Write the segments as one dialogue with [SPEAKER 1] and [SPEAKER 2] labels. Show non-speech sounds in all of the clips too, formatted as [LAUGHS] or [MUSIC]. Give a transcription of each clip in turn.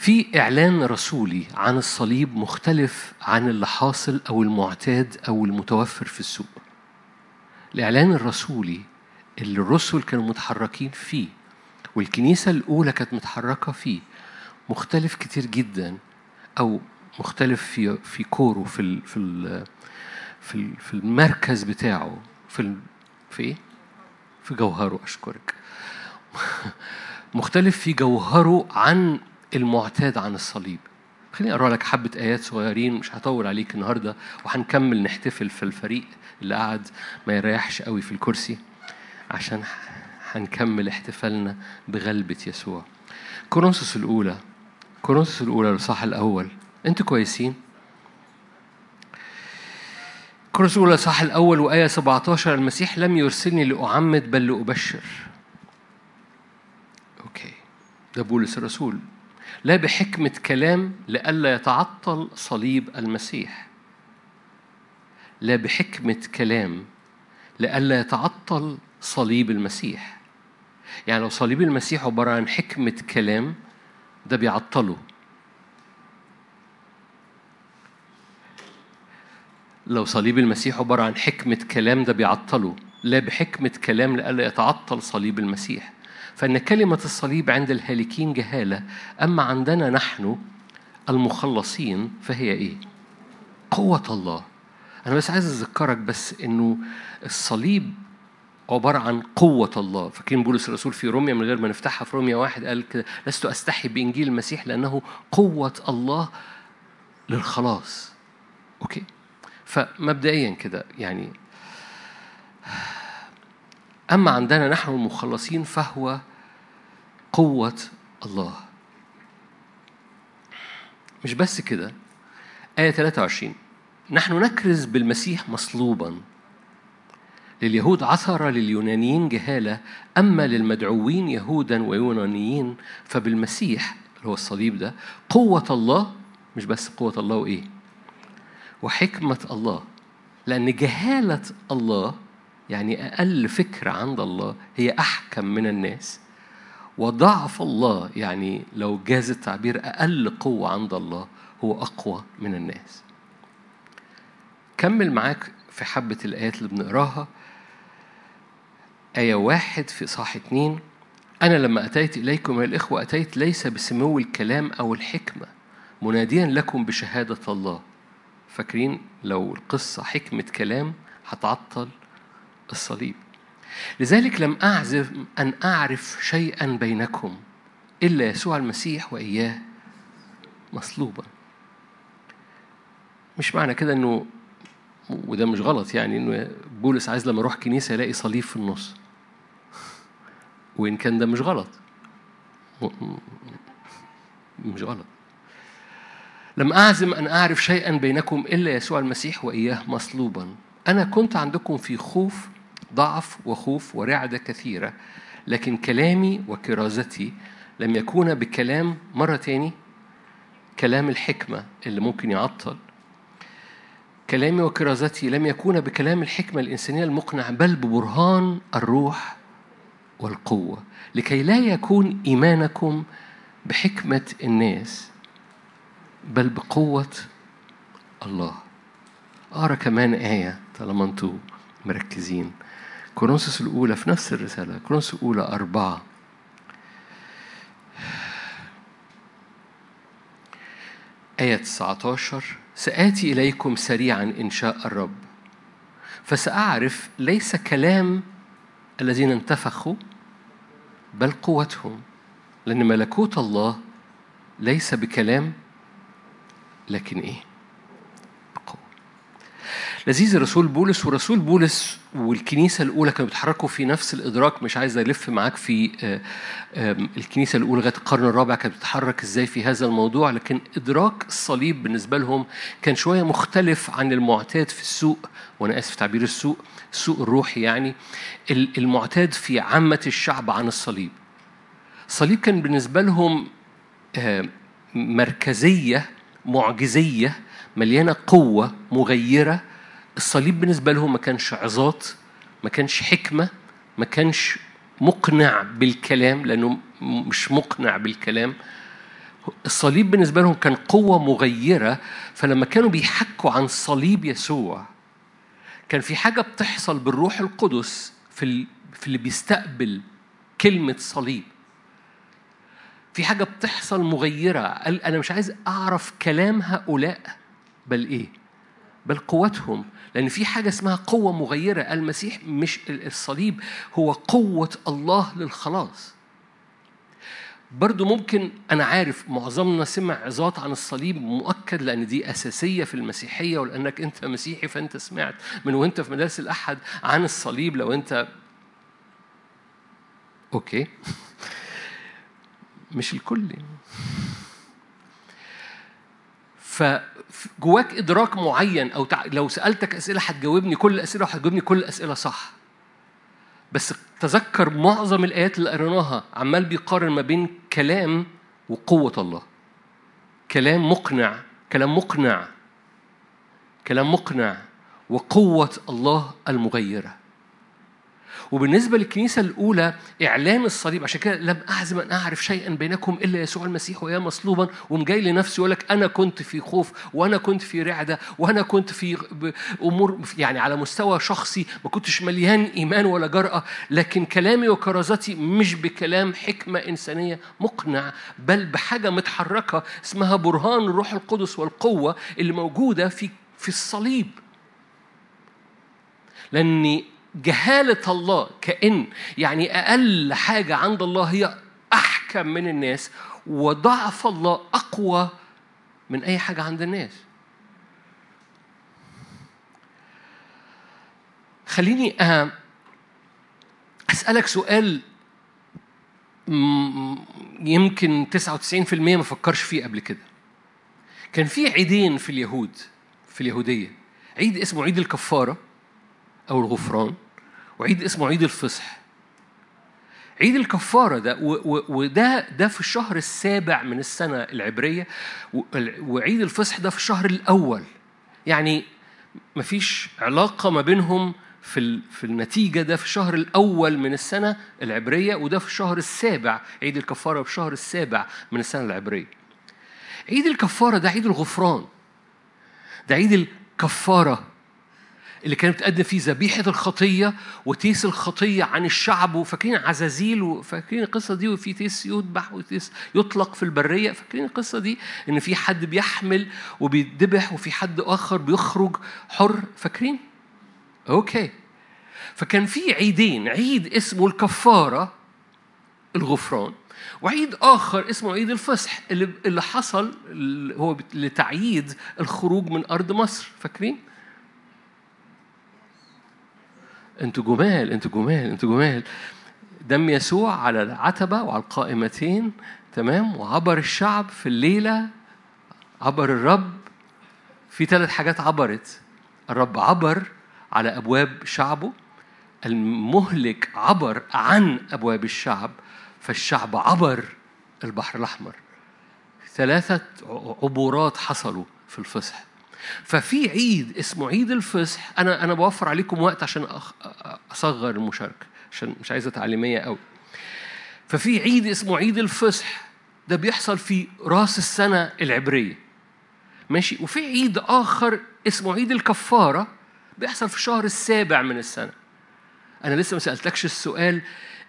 [SPEAKER 1] في إعلان رسولي عن الصليب مختلف عن اللي حاصل أو المعتاد أو المتوفر في السوق الإعلان الرسولي اللي الرسل كانوا متحركين فيه والكنيسة الأولى كانت متحركة فيه مختلف كتير جدا أو مختلف في في كوره في ال في ال في ال في المركز بتاعه في ال في إيه؟ في جوهره أشكرك [LAUGHS] مختلف في جوهره عن المعتاد عن الصليب. خليني أقرأ لك حبة آيات صغيرين مش هطول عليك النهارده وهنكمل نحتفل في الفريق اللي قاعد ما يريحش قوي في الكرسي عشان هنكمل احتفالنا بغلبة يسوع. كورنثوس الأولى كورنثوس الأولى الإصحاح الأول. أنتوا كويسين؟ كورنثوس الأولى الإصحاح الأول وآية 17 المسيح لم يرسلني لأعمد بل لأبشر. أوكي. ده بولس الرسول. لا بحكمة كلام لئلا يتعطل صليب المسيح. لا بحكمة كلام لئلا يتعطل صليب المسيح. يعني لو صليب المسيح عبارة عن حكمة كلام ده بيعطله. لو صليب المسيح عبارة عن حكمة كلام ده بيعطله. لا بحكمة كلام لئلا يتعطل صليب المسيح. فإن كلمة الصليب عند الهالكين جهالة أما عندنا نحن المخلصين فهي إيه؟ قوة الله. أنا بس عايز أذكرك بس إنه الصليب عبارة عن قوة الله. فاكرين بولس الرسول في روميا من غير ما نفتحها؟ في روميا واحد قال كده لست أستحي بإنجيل المسيح لأنه قوة الله للخلاص. أوكي؟ فمبدئيا كده يعني أما عندنا نحن المخلصين فهو قوة الله. مش بس كده. آية 23 نحن نكرز بالمسيح مصلوبا. لليهود عثر لليونانيين جهالة. أما للمدعوين يهودا ويونانيين فبالمسيح اللي هو الصليب ده قوة الله مش بس قوة الله وإيه؟ وحكمة الله. لأن جهالة الله يعني أقل فكرة عند الله هي أحكم من الناس. وضعف الله يعني لو جاز التعبير أقل قوة عند الله هو أقوى من الناس. كمل معاك في حبة الآيات اللي بنقراها. آية واحد في صح اتنين. أنا لما أتيت إليكم يا الإخوة أتيت ليس بسمو الكلام أو الحكمة مناديا لكم بشهادة الله. فاكرين؟ لو القصة حكمة كلام هتعطل الصليب. لذلك لم أعزف أن أعرف شيئا بينكم إلا يسوع المسيح وإياه مصلوبا. مش معنى كده إنه وده مش غلط يعني إنه بولس عايز لما يروح كنيسة يلاقي صليب في النص. وإن كان ده مش غلط. مش غلط. لم أعزم أن أعرف شيئا بينكم إلا يسوع المسيح وإياه مصلوبا. أنا كنت عندكم في خوف ضعف وخوف ورعدة كثيرة لكن كلامي وكرازتي لم يكون بكلام مرة تاني كلام الحكمة اللي ممكن يعطل. كلامي وكرازتي لم يكون بكلام الحكمة الإنسانية المقنع بل ببرهان الروح والقوة. لكي لا يكون إيمانكم بحكمة الناس بل بقوة الله. أقرأ كمان آية طالما أنتوا مركزين. كورنثوس الأولى في نفس الرسالة كورنثوس الأولى أربعة آية 19 سآتي إليكم سريعا إن شاء الرب فسأعرف ليس كلام الذين انتفخوا بل قوتهم لأن ملكوت الله ليس بكلام لكن إيه؟ لذيذ الرسول بولس ورسول بولس والكنيسة الأولى كانوا بيتحركوا في نفس الإدراك. مش عايز ألف معاك في الكنيسة الأولى لغاية القرن الرابع كانت بتتحرك إزاي في هذا الموضوع لكن إدراك الصليب بالنسبة لهم كان شوية مختلف عن المعتاد في السوق. وأنا آسف تعبير السوق السوق الروحي يعني. المعتاد في عامة الشعب عن الصليب. الصليب كان بالنسبة لهم مركزية معجزية مليانة قوة مغيرة الصليب بالنسبة لهم ما كانش عظات ما كانش حكمة ما كانش مقنع بالكلام لأنه مش مقنع بالكلام الصليب بالنسبة لهم كان قوة مغيرة فلما كانوا بيحكوا عن صليب يسوع كان في حاجة بتحصل بالروح القدس في في اللي بيستقبل كلمة صليب في حاجة بتحصل مغيرة قال أنا مش عايز أعرف كلام هؤلاء بل إيه بل قوتهم لأن في حاجة اسمها قوة مغيرة. المسيح مش الصليب هو قوة الله للخلاص. برضو ممكن أنا عارف معظمنا سمع عظات عن الصليب مؤكد لأن دي أساسية في المسيحية ولأنك أنت مسيحي فأنت سمعت من وأنت في مدارس الأحد عن الصليب. لو أنت أوكي. مش الكل فجواك إدراك معين أو لو سألتك أسئلة هتجاوبني كل الأسئلة وهتجاوبني كل الأسئلة صح. بس تذكر معظم الآيات اللي قريناها عمال بيقارن ما بين كلام وقوة الله. كلام مقنع كلام مقنع كلام مقنع وقوة الله المغيرة. وبالنسبة للكنيسة الأولى إعلان الصليب عشان كده لم أعزم أن أعرف شيئا بينكم إلا يسوع المسيح ويا مصلوبا ومجاي لنفسه يقول لك أنا كنت في خوف وأنا كنت في رعدة وأنا كنت في أمور يعني على مستوى شخصي ما كنتش مليان إيمان ولا جرأة لكن كلامي وكرازتي مش بكلام حكمة إنسانية مقنع بل بحاجة متحركة اسمها برهان الروح القدس والقوة اللي موجودة في في الصليب. لأني جهالة الله كأن يعني أقل حاجة عند الله هي أحكم من الناس وضعف الله أقوى من أي حاجة عند الناس. خليني أسألك سؤال يمكن 99% ما فكرش فيه قبل كده. كان في عيدين في اليهود في اليهودية. عيد اسمه عيد الكفارة. أو الغفران. وعيد اسمه عيد الفصح. عيد الكفارة ده وده ده في الشهر السابع من السنة العبرية. وعيد الفصح ده في الشهر الأول. يعني مفيش علاقة ما بينهم في في النتيجة ده في الشهر الأول من السنة العبرية وده في الشهر السابع. عيد الكفارة في الشهر السابع من السنة العبرية. عيد الكفارة ده عيد الغفران. ده عيد الكفارة. اللي كانت بتقدم فيه ذبيحة الخطية وتيس الخطية عن الشعب وفاكرين عزازيل وفاكرين القصة دي وفي تيس يذبح وتيس يطلق في البرية فاكرين القصة دي إن في حد بيحمل وبيتذبح وفي حد آخر بيخرج حر فاكرين؟ أوكي فكان في عيدين عيد اسمه الكفارة الغفران وعيد آخر اسمه عيد الفصح اللي اللي حصل هو لتعييد الخروج من أرض مصر فاكرين؟ أنتوا جمال أنتوا جمال أنتوا جمال. دم يسوع على العتبة وعلى القائمتين تمام؟ وعبر الشعب في الليلة عبر الرب. في ثلاث حاجات عبرت. الرب عبر على أبواب شعبه. المهلك عبر عن أبواب الشعب فالشعب عبر البحر الأحمر. ثلاثة عبورات حصلوا في الفصح. ففي عيد اسمه عيد الفصح أنا أنا بوفر عليكم وقت عشان أصغر المشاركة عشان مش عايزة تعليمية قوي. ففي عيد اسمه عيد الفصح ده بيحصل في راس السنة العبرية. ماشي؟ وفي عيد آخر اسمه عيد الكفارة بيحصل في الشهر السابع من السنة. أنا لسه ما سألتكش السؤال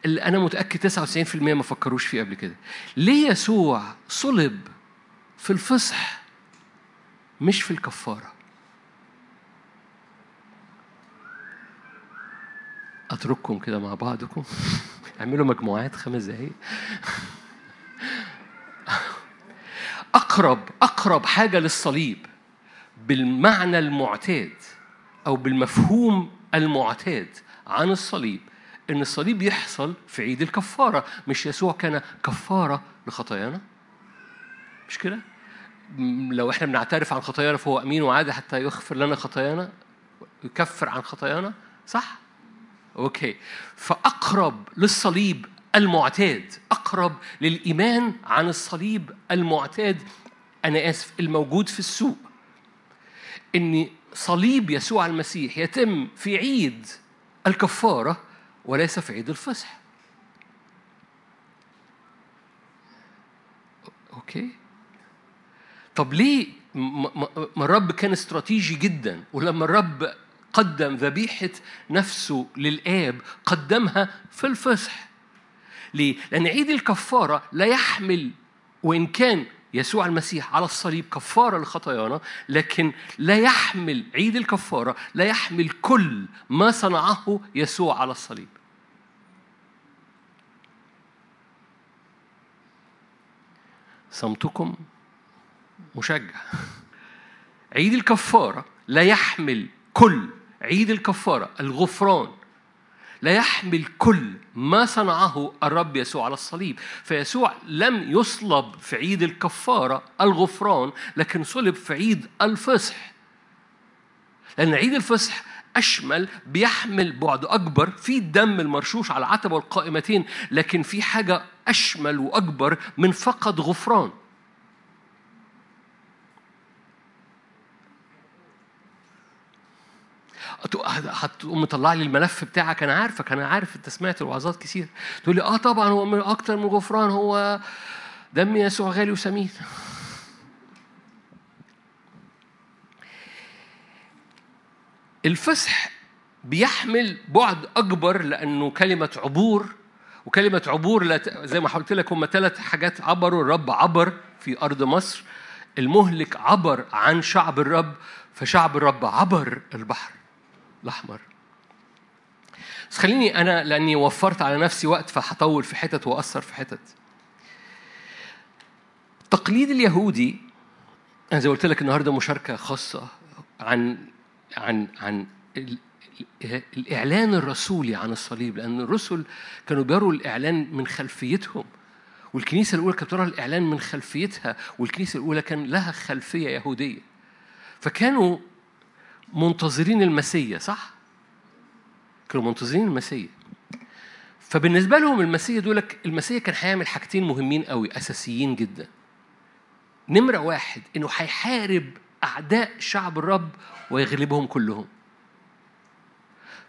[SPEAKER 1] اللي أنا متأكد 99% ما فكروش فيه قبل كده. ليه يسوع صلب في الفصح مش في الكفارة. أترككم كده مع بعضكم. [LAUGHS] اعملوا مجموعات خمس دقايق. [LAUGHS] أقرب أقرب حاجة للصليب بالمعنى المعتاد أو بالمفهوم المعتاد عن الصليب إن الصليب يحصل في عيد الكفارة مش يسوع كان كفارة لخطايانا؟ مش كده؟ لو إحنا بنعترف عن خطايانا فهو امين وعادي حتى يغفر لنا خطايانا يكفر عن خطايانا صح؟ okay. فأقرب للصليب المعتاد أقرب للإيمان عن الصليب المعتاد أنا آسف الموجود في السوق إن صليب يسوع المسيح يتم في عيد الكفارة وليس في عيد الفصح okay. طب ليه ما الرب كان استراتيجي جدا؟ ولما الرب قدم ذبيحة نفسه للآب قدمها في الفصح. ليه؟ لأن عيد الكفارة لا يحمل وإن كان يسوع المسيح على الصليب كفارة لخطايانا لكن لا يحمل عيد الكفارة لا يحمل كل ما صنعه يسوع على الصليب. صمتكم؟ مشجع. عيد الكفارة لا يحمل كل عيد الكفارة الغفران لا يحمل كل ما صنعه الرب يسوع على الصليب. فيسوع لم يصلب في عيد الكفارة الغفران لكن صلب في عيد الفصح لأن عيد الفصح أشمل بيحمل بعد أكبر في الدم المرشوش على العتبة والقائمتين لكن في حاجة أشمل وأكبر من فقط غفران. هتقوم مطلع لي الملف بتاعك. أنا عارفك أنا عارف أنت سمعت الوعظات كتير. تقول لي آه طبعا هو من أكتر من غفران هو دم يسوع غالي وسمين الفصح بيحمل بعد أكبر لأنه كلمة عبور وكلمة عبور زي ما قلت لك هم ثلاث حاجات عبروا. الرب عبر في أرض مصر. المهلك عبر عن شعب الرب فشعب الرب عبر البحر. الأحمر. بس خليني أنا لأني وفرت على نفسي وقت فهطول في حتت وأثر في حتت. التقليد اليهودي أنا زي قلت لك النهاردة مشاركة خاصة عن عن عن الإعلان الرسولي عن الصليب لأن الرسل كانوا بيروا الإعلان من خلفيتهم والكنيسة الأولى كانت ترى الإعلان من خلفيتها والكنيسة الأولى كان لها خلفية يهودية. فكانوا منتظرين المسيا صح؟ كانوا منتظرين المسيا فبالنسبة لهم المسيا دول المسيا كان هيعمل حاجتين مهمين قوي أساسيين جدا. نمرة واحد إنه هيحارب أعداء شعب الرب ويغلبهم كلهم.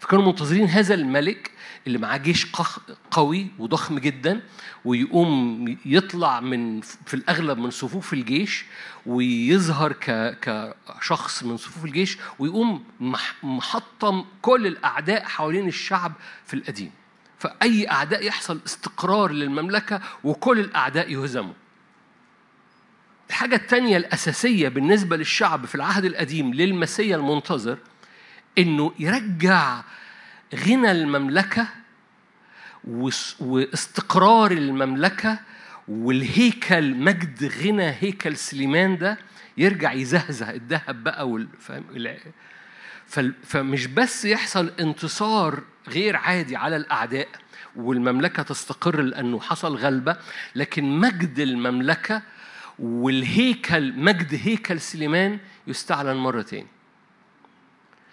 [SPEAKER 1] فكانوا منتظرين هذا الملك اللي معاه جيش قوي وضخم جدا ويقوم يطلع من في الأغلب من صفوف الجيش ويظهر كشخص من صفوف الجيش ويقوم محطم كل الأعداء حوالين الشعب في القديم. فأي أعداء يحصل استقرار للمملكة وكل الأعداء يهزموا. الحاجة الثانية الأساسية بالنسبة للشعب في العهد القديم للمسيا المنتظر إنه يرجع غنى المملكة واستقرار المملكة والهيكل مجد غنى هيكل سليمان ده يرجع يزهزه الذهب بقى والفهم فمش بس يحصل انتصار غير عادي على الأعداء والمملكة تستقر لأنه حصل غلبة لكن مجد المملكة والهيكل مجد هيكل سليمان يستعلن مرتين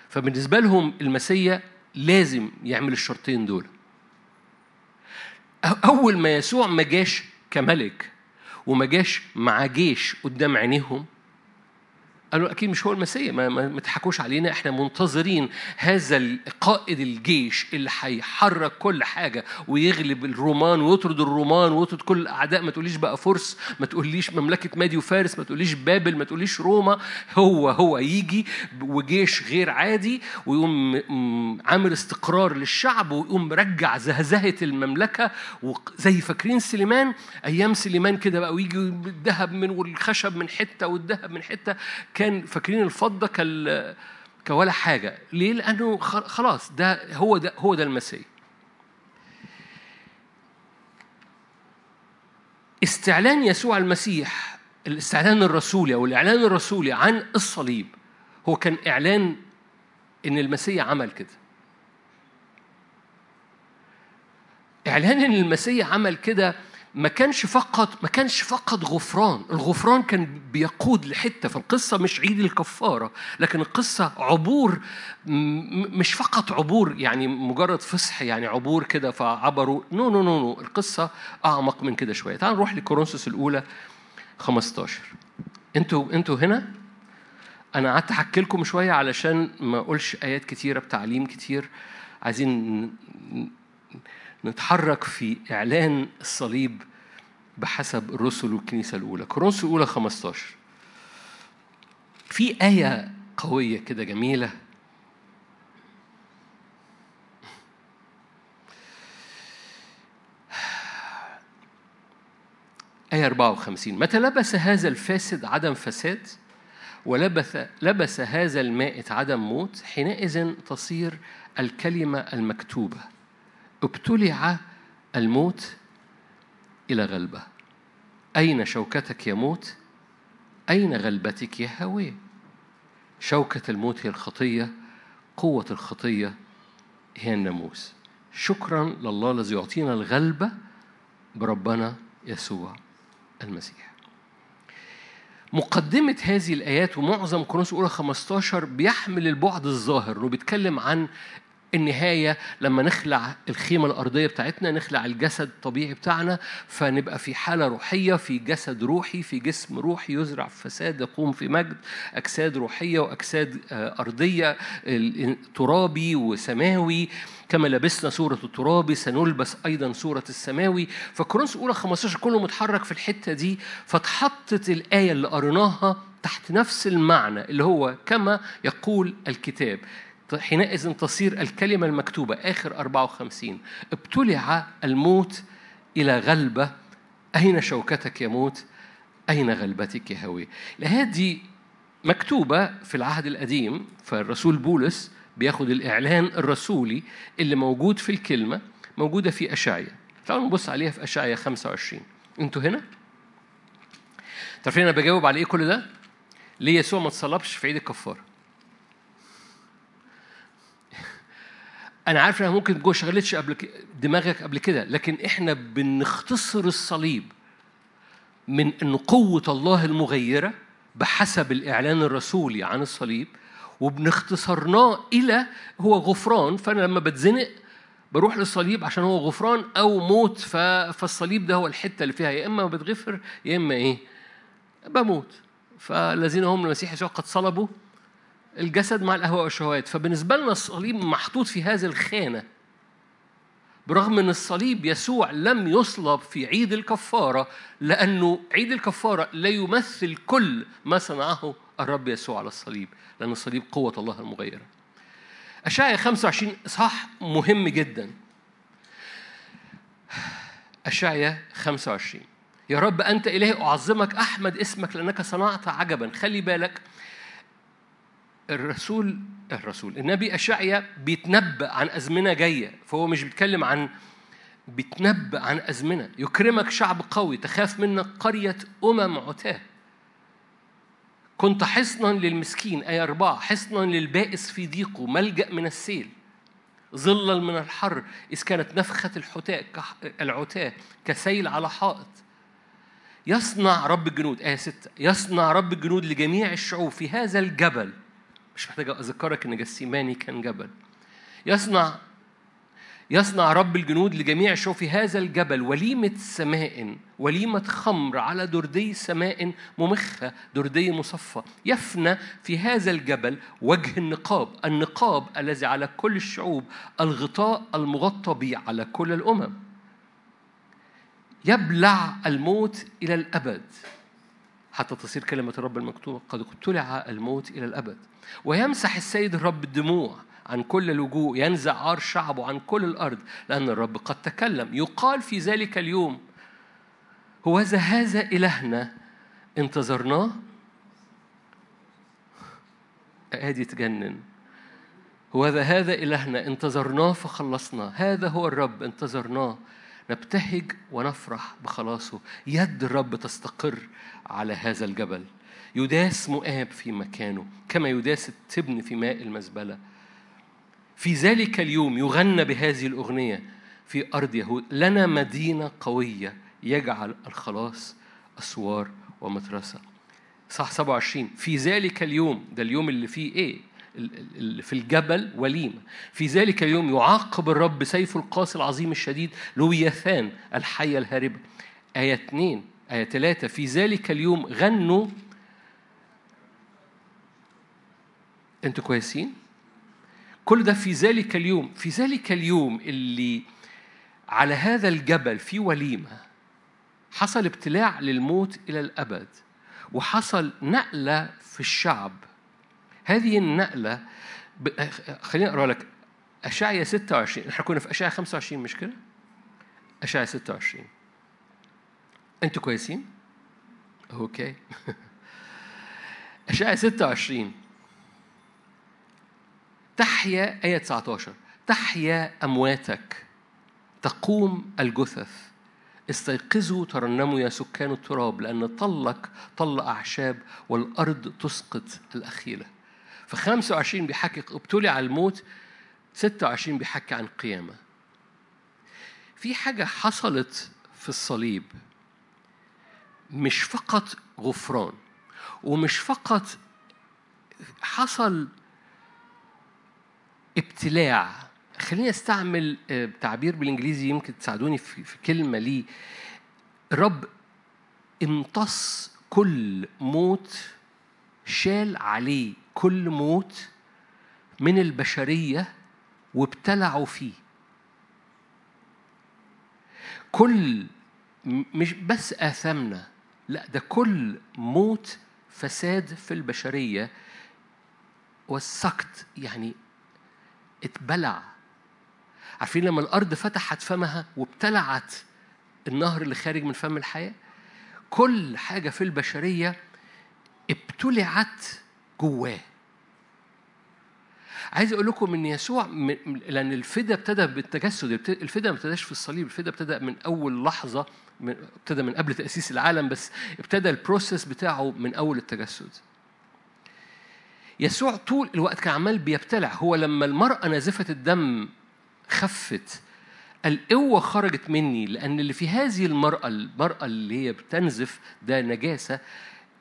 [SPEAKER 1] فبالنسبة لهم المسيا لازم يعمل الشرطين دول. أول ما يسوع ما جاش كملك وما جاش مع جيش قدام عينيهم قالوا أكيد مش هو المسيح ما, ما تضحكوش علينا إحنا منتظرين هذا قائد الجيش اللي هيحرك كل حاجة ويغلب الرومان ويطرد الرومان ويطرد كل الاعداء ما تقوليش بقى فرس ما تقوليش مملكة مادي وفارس ما تقوليش بابل ما تقوليش روما. هو هو يجي وجيش غير عادي ويقوم عامل استقرار للشعب ويقوم رجع زهزهة المملكة. وزي فاكرين سليمان؟ أيام سليمان كده بقى ويجي الذهب من والخشب من حتة والذهب من حتة. كان فاكرين الفضة كال كولا حاجة. ليه؟ لأنه خلاص ده هو ده هو ده المسيح. استعلان يسوع المسيح الاستعلان الرسولي أو الإعلان الرسولي عن الصليب هو كان إعلان إن المسيح عمل كده. إعلان إن المسيح عمل كده ما كانش فقط ما كانش فقط غفران. الغفران كان بيقود لحتة فالقصة مش عيد الكفارة لكن القصة عبور مش فقط عبور يعني مجرد فصح يعني عبور كده فعبروا. no no no no. القصة أعمق من كده شوية. تعالوا نروح لكورنثوس الأولى 15 أنتوا أنتوا هنا؟ أنا قعدت أحكي لكم شوية علشان ما أقولش آيات كتيرة بتعليم كتير. عايزين نتحرك في إعلان الصليب بحسب الرسل والكنيسة الأولى. كورنثوس الأولى 15 في آية قوية كده جميلة. آية 54 متى لبس هذا الفاسد عدم فساد؟ ولبس لبس هذا المائت عدم موت حينئذ تصير الكلمة المكتوبة. ابتلع الموت إلى غلبة. أين شوكتك يا موت؟ أين غلبتك يا هوي؟ شوكة الموت هي الخطية قوة الخطية هي الناموس. شكرا لله الذي يعطينا الغلبة بربنا يسوع المسيح. مقدمة هذه الآيات ومعظم كورنثوس الأولى 15 بيحمل البعد الظاهر إنه بيتكلم عن النهاية لما نخلع الخيمة الأرضية بتاعتنا نخلع الجسد الطبيعي بتاعنا فنبقى في حالة روحية في جسد روحي في جسم روحي يزرع فساد يقوم في مجد أجساد روحية وأجساد آه، أرضية ترابي وسماوي. كما لبسنا صورة الترابي سنلبس أيضا صورة السماوي. فكورنثوس أولى 15 كله متحرك في الحتة دي فاتحطت الآية اللي قريناها تحت نفس المعنى اللي هو كما يقول الكتاب. حينئذ تصير الكلمة المكتوبة آخر 54 ابتلع الموت إلى غلبة أين شوكتك يا موت أين غلبتك يا هوي دي مكتوبة في العهد القديم فالرسول بولس بياخد الإعلان الرسولي اللي موجود في الكلمة موجودة في أشعيا تعالوا نبص عليها في أشعيا 25 أنتوا هنا؟ تعرفين أنا بجاوب على إيه كل ده؟ ليه يسوع ما اتصلبش في عيد الكفارة؟ أنا عارف إنها ممكن جوه شغلتش قبل دماغك قبل كده لكن إحنا بنختصر الصليب من إن قوة الله المغيرة بحسب الإعلان الرسولي عن الصليب وبنختصرناه إلى هو غفران فأنا لما بتزنق بروح للصليب عشان هو غفران أو موت فالصليب ده هو الحتة اللي فيها يا إما بتغفر يا إما إيه؟ بموت. فالذين هم المسيح يسوع قد صلبوا الجسد مع الأهواء والشهوات. فبالنسبة لنا الصليب محطوط في هذه الخانة. برغم أن الصليب يسوع لم يصلب في عيد الكفارة لأنه عيد الكفارة لا يمثل كل ما صنعه الرب يسوع على الصليب لأن الصليب قوة الله المغيرة. أشعيا 25 إصحاح مهم جدا. أشعيا 25 يا رب أنت إلهي أعظمك أحمد اسمك لأنك صنعت عجبا. خلي بالك الرسول الرسول النبي أشعيا بيتنبأ عن أزمنة جاية فهو مش بيتكلم عن بيتنبأ عن أزمنة. يكرمك شعب قوي تخاف منك قرية أمم عتاة. كنت حصنا للمسكين آية أربعة حصنا للبائس في ضيقه ملجأ من السيل. ظلا من الحر إذ كانت نفخة الحتاء العتاة كسيل على حائط. يصنع رب الجنود آية ستة يصنع رب الجنود لجميع الشعوب في هذا الجبل. مش محتاج أذكرك إن جسيماني كان جبل. يصنع يصنع رب الجنود لجميع الشعوب في هذا الجبل وليمة سماء وليمة خمر على دردي سماء ممخة دردي مصفى. يفنى في هذا الجبل وجه النقاب النقاب الذي على كل الشعوب الغطاء المغطى به على كل الأمم. يبلع الموت إلى الأبد. حتى تصير كلمة الرب المكتوبة. قد ابتلع الموت إلى الأبد. ويمسح السيد الرب الدموع عن كل لجوء ينزع عار شعبه عن كل الأرض لأن الرب قد تكلم. يقال في ذلك اليوم هو هذا إلهنا انتظرناه؟ ادي تجنن. هو هذا إلهنا انتظرناه فخلصنا. هذا هو الرب انتظرناه. نبتهج ونفرح بخلاصه. يد الرب تستقر على هذا الجبل. يداس مؤاب في مكانه كما يداس التبن في ماء المزبلة. في ذلك اليوم يغنى بهذه الأغنية في أرض يهود. لنا مدينة قوية يجعل الخلاص أسوار ومترسة صح 27 في ذلك اليوم ده اليوم اللي فيه اللي في الجبل وليمة. في ذلك اليوم يعاقب الرب سيف القاسي العظيم الشديد لويثان الحية الهاربة. آية 2 آية 3 في ذلك اليوم غنوا. أنتوا كويسين؟ كل ده في ذلك اليوم. في ذلك اليوم اللي على هذا الجبل في وليمة حصل ابتلاع للموت إلى الأبد وحصل نقلة في الشعب. هذه النقلة ب... خليني أقرأ لك. أشعيا 26 إحنا كنا في أشعيا 25 مش كده؟ أشعيا 26 أنتوا كويسين؟ أوكي. [LAUGHS] أشعيا 26 تحيا آية 19 تحيا أمواتك. تقوم الجثث. استيقظوا ترنموا يا سكان التراب لأن طلك طل أعشاب والأرض تسقط الأخيلة. ف 25 بيحكي ابتلي على الموت 26 بيحكي عن قيامة. في حاجة حصلت في الصليب. مش فقط غفران ومش فقط حصل ابتلاع. خليني أستعمل آه، تعبير بالإنجليزي يمكن تساعدوني في كلمة ليه الرب امتص كل موت شال عليه كل موت من البشرية وابتلعوا فيه. كل مش بس آثامنا لا ده كل موت فساد في البشرية والسكت يعني اتبلع. عارفين لما الأرض فتحت فمها وابتلعت النهر اللي خارج من فم الحياة؟ كل حاجة في البشرية ابتلعت جواه. عايز أقول لكم إن يسوع لأن الفدا ابتدى بالتجسد الفدا ما ابتداش في الصليب الفدا ابتدى من أول لحظة ابتدى من قبل تأسيس العالم بس ابتدى البروسيس بتاعه من أول التجسد. يسوع طول الوقت كان عمال بيبتلع. هو لما المرأة نازفة الدم خفت القوة خرجت مني لأن اللي في هذه المرأة المرأة اللي هي بتنزف ده نجاسة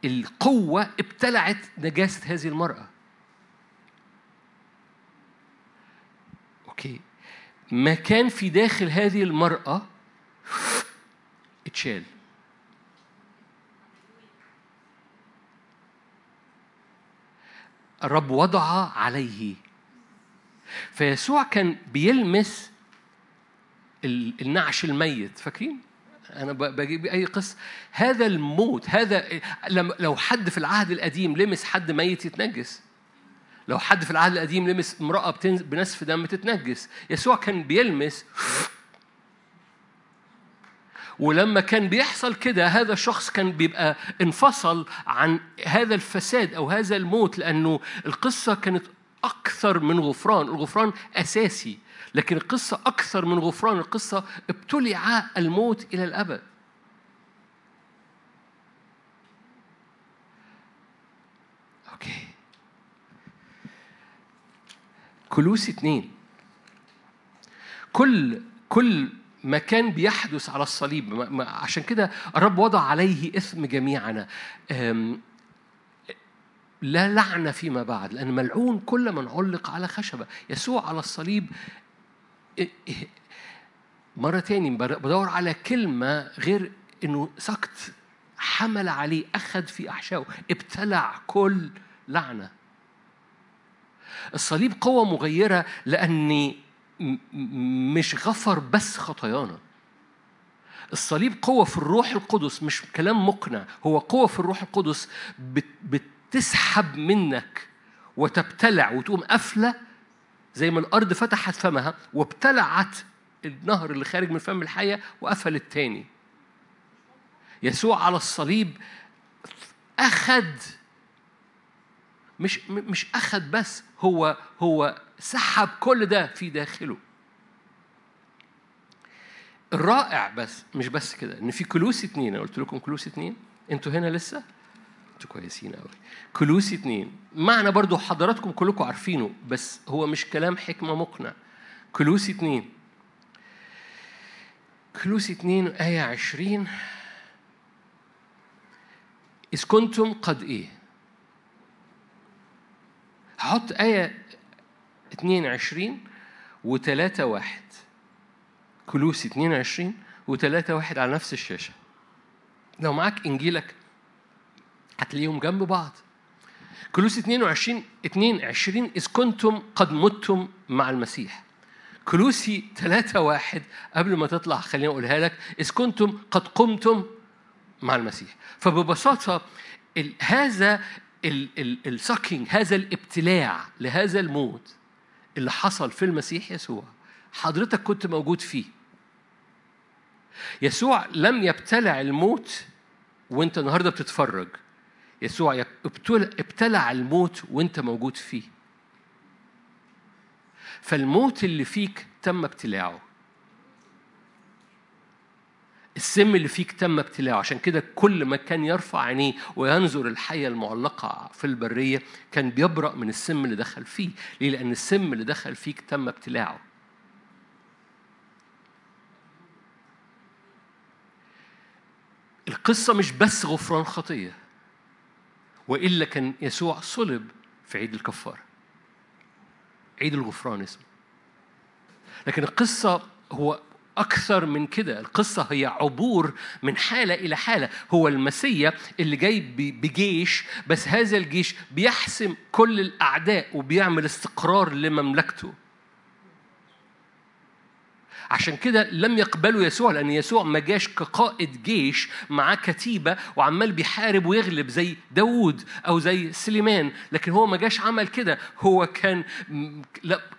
[SPEAKER 1] القوة ابتلعت نجاسة هذه المرأة. أوكي. ما كان في داخل هذه المرأة اتشال. الرب وضع عليه. فيسوع كان بيلمس النعش الميت. فاكرين؟ أنا بجيب أي قصة. هذا الموت هذا لو حد في العهد القديم لمس حد ميت يتنجس. لو حد في العهد القديم لمس امرأة بنسف دم تتنجس. يسوع كان بيلمس. ولما كان بيحصل كده هذا الشخص كان بيبقى انفصل عن هذا الفساد أو هذا الموت لأنه القصة كانت أكثر من غفران. الغفران أساسي. لكن القصة أكثر من غفران. القصة ابتلع الموت إلى الأبد. أوكي. كلوسي اتنين. كل كل ما كان بيحدث على الصليب. عشان كده الرب وضع عليه إثم جميعنا. لا لعنة فيما بعد لأن ملعون كل من علق على خشبة. يسوع على الصليب مرة تاني بدور على كلمة غير إنه سكت. حمل عليه أخذ في أحشائه ابتلع كل لعنة. الصليب قوة مغيرة لأني مش غفر بس خطايانا. الصليب قوة في الروح القدس مش كلام مقنع. هو قوة في الروح القدس بتسحب منك وتبتلع وتقوم قافلة زي ما الأرض فتحت فمها وابتلعت النهر اللي خارج من فم الحية وقفل التاني. يسوع على الصليب أخذ مش مش أخذ بس هو هو سحب كل ده في داخله. الرائع بس مش بس كده إن في كلوس اتنين أنا قلت لكم كلوس اتنين؟ أنتوا هنا لسه؟ أنتوا كويسين قوي كلوس اتنين. معنى برضو حضراتكم كلكم عارفينه بس هو مش كلام حكمة مقنع. كلوس اتنين. كلوس اتنين آية عشرين. إذ كنتم قد إيه؟ هحط آية 22 و3 واحد. كلوسي 22 و3 واحد على نفس الشاشة. لو معاك إنجيلك هتلاقيهم جنب بعض. كلوسي 22 22 إذ كنتم قد متم مع المسيح. كلوسي 3 واحد قبل ما تطلع خليني أقولها لك إذ كنتم قد قمتم مع المسيح. فببساطة ال- هذا السكينج هذا الابتلاع لهذا الموت اللي حصل في المسيح يسوع حضرتك كنت موجود فيه. يسوع لم يبتلع الموت وأنت النهارده بتتفرج. يسوع ابتلع الموت وانت موجود فيه. فالموت اللي فيك تم ابتلاعه. السم اللي فيك تم ابتلاعه. عشان كده كل ما كان يرفع عينيه وينظر الحية المعلقة في البرية كان بيبرأ من السم اللي دخل فيه. ليه؟ لأن السم اللي دخل فيك تم ابتلاعه. القصة مش بس غفران خطية. وإلا كان يسوع صلب في عيد الكفارة عيد الغفران اسمه لكن القصة هو أكثر من كده. القصة هي عبور من حالة إلى حالة. هو المسيا اللي جاي بجيش بس هذا الجيش بيحسم كل الأعداء وبيعمل استقرار لمملكته. عشان كده لم يقبلوا يسوع لأن يسوع ما جاش كقائد جيش معاه كتيبة وعمال بيحارب ويغلب زي داوود أو زي سليمان لكن هو ما جاش عمل كده. هو كان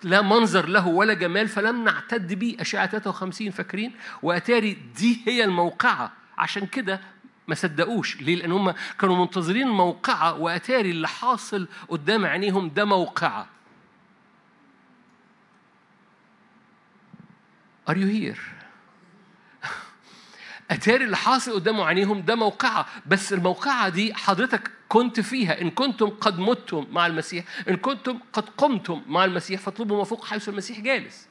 [SPEAKER 1] لا منظر له ولا جمال فلم نعتد بيه. أشعة 53 فاكرين؟ وأتاري دي هي الموقعة. عشان كده ما صدقوش. ليه؟ لأن هم كانوا منتظرين موقعة وأتاري اللي حاصل قدام عينيهم ده موقعة. Are you here? [LAUGHS] أتاري اللي حاصل قدام عينيهم؟ ده موقعة. بس الموقعة دي حضرتك كنت فيها. إن كنتم قد متم مع المسيح إن كنتم قد قمتم مع المسيح فاطلبوا ما فوق حيث المسيح جالس.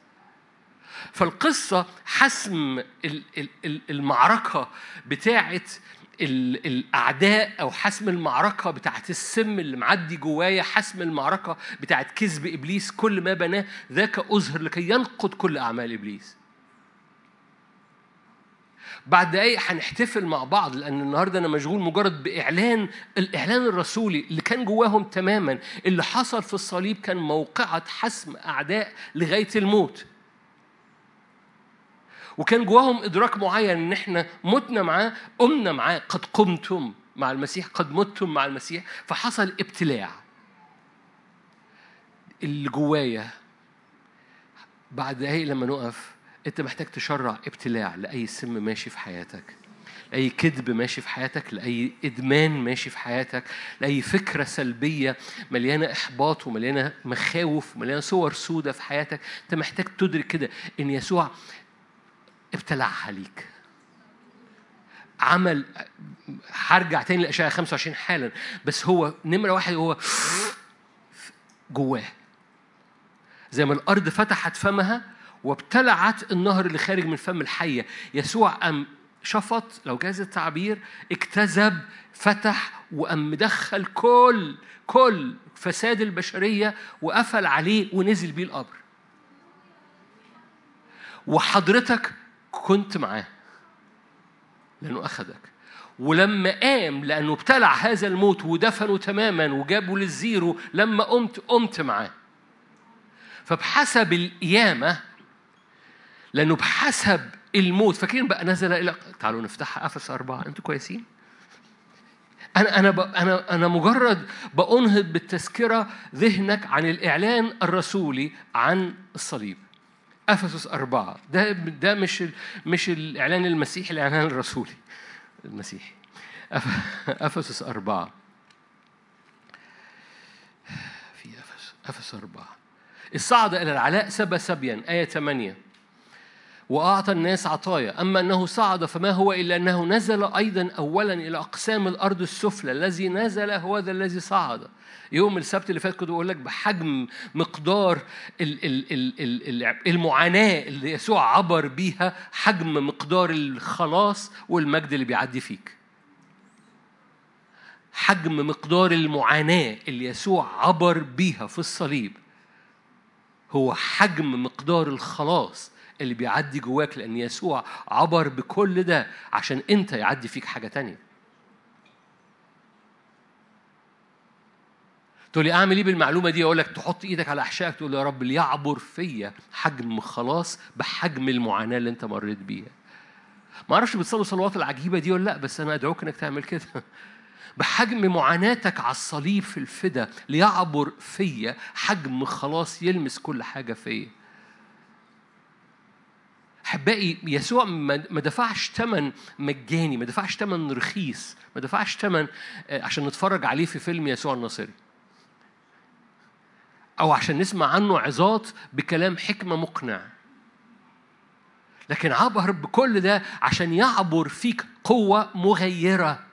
[SPEAKER 1] فالقصة حسم ال- ال- ال- المعركة بتاعة ال- الأعداء أو حسم المعركة بتاعة السم اللي معدي جوايا حسم المعركة بتاعة كذب إبليس كل ما بناه ذاك أظهر لكي ينقض كل أعمال إبليس. بعد دقايق هنحتفل مع بعض لأن النهارده أنا مشغول مجرد بإعلان الإعلان الرسولي اللي كان جواهم تماما اللي حصل في الصليب كان موقعة حسم أعداء لغاية الموت. وكان جواهم إدراك معين إن إحنا متنا معاه قمنا معاه قد قمتم مع المسيح قد متم مع المسيح فحصل ابتلاع. اللي جوايا بعد دقايق لما نقف أنت محتاج تشرع ابتلاع لأي سم ماشي في حياتك لأي كذب ماشي في حياتك لأي إدمان ماشي في حياتك لأي فكرة سلبية مليانة إحباط ومليانة مخاوف ومليانة صور سودة في حياتك. أنت محتاج تدرك كده إن يسوع ابتلعها ليك. عمل هرجع تاني لأشعياء 25 حالا بس هو نمرة واحد هو جواه. زي ما الأرض فتحت فمها وابتلعت النهر اللي خارج من فم الحية. يسوع ام شفط لو جاز التعبير اكتذب فتح وقام مدخل كل كل فساد البشرية وقفل عليه ونزل بيه القبر. وحضرتك كنت معاه لأنه أخذك. ولما قام لأنه ابتلع هذا الموت ودفنه تماما وجابه للزيرو لما قمت قمت معاه. فبحسب القيامة لأنه بحسب الموت فاكرين بقى نزل إلى تعالوا نفتحها أفس أربعة أنتوا كويسين؟ أنا أنا ب... أنا أنا مجرد بأنهض بالتذكرة ذهنك عن الإعلان الرسولي عن الصليب. أفسس أربعة ده ده مش. مش الإعلان المسيحي الإعلان الرسولي المسيحي. أف... أفسس أربعة في أفس أربعة الصعد إلى العلاء سبى سبيا آية 8 وأعطى الناس عطايا. أما أنه صعد فما هو إلا أنه نزل أيضا أولا إلى أقسام الأرض السفلى الذي نزل هو ذا الذي صعد. يوم السبت اللي فات كنت بقول لك بحجم مقدار ال- ال- ال- ال- ال- المعاناة اللي يسوع عبر بيها حجم مقدار الخلاص والمجد اللي بيعدي فيك. حجم مقدار المعاناة اللي يسوع عبر بيها في الصليب هو حجم مقدار الخلاص اللي بيعدي جواك لأن يسوع عبر بكل ده عشان أنت يعدي فيك حاجة تانية تقول لي أعمل إيه بالمعلومة دي؟ أقول لك تحط إيدك على أحشائك تقول يا رب ليعبر فيا حجم خلاص بحجم المعاناة اللي أنت مريت بيها. ما أعرفش بتصلوا الصلوات العجيبة دي ولا لأ بس أنا أدعوك إنك تعمل كده. بحجم معاناتك على الصليب في الفدا ليعبر فيا حجم خلاص يلمس كل حاجة فيا احبائي يسوع ما دفعش ثمن مجاني ما دفعش ثمن رخيص ما دفعش ثمن آه، عشان نتفرج عليه في فيلم يسوع الناصري. أو عشان نسمع عنه عظات بكلام حكمة مقنع لكن عبر بكل ده عشان يعبر فيك قوة مغيرة.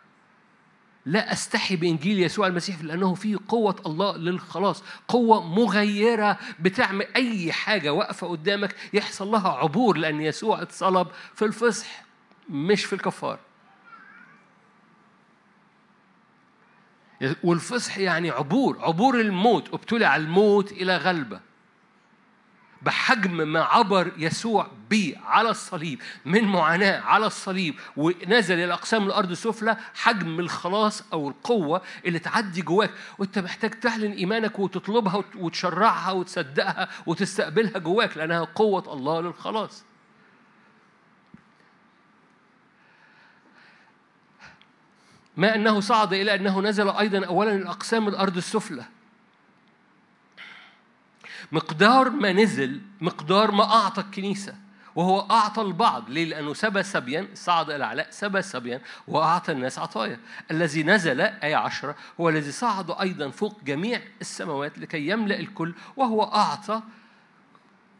[SPEAKER 1] لا أستحي بإنجيل يسوع المسيح لأنه فيه قوة الله للخلاص قوة مغيرة بتعمل أي حاجة واقفة قدامك. يحصل لها عبور لأن يسوع اتصلب في الفصح مش في الكفار. والفصح يعني عبور عبور الموت ابتلع الموت إلى غلبة. بحجم ما عبر يسوع بيه على الصليب من معاناة على الصليب ونزل إلى أقسام الأرض السفلى حجم الخلاص أو القوة اللي تعدي جواك. وأنت محتاج تعلن إيمانك وتطلبها وتشرعها وتصدقها وتستقبلها جواك لأنها قوة الله للخلاص. ما أنه صعد إلى أنه نزل أيضا أولا الأقسام الأرض السفلى. مقدار ما نزل مقدار ما أعطى الكنيسة. وهو أعطى البعض. ليه؟ لأنه سبى سبيا صعد إلى العلاء سبى سبيا وأعطى الناس عطايا. الذي نزل آية عشرة هو الذي صعد أيضا فوق جميع السماوات لكي يملأ الكل وهو أعطى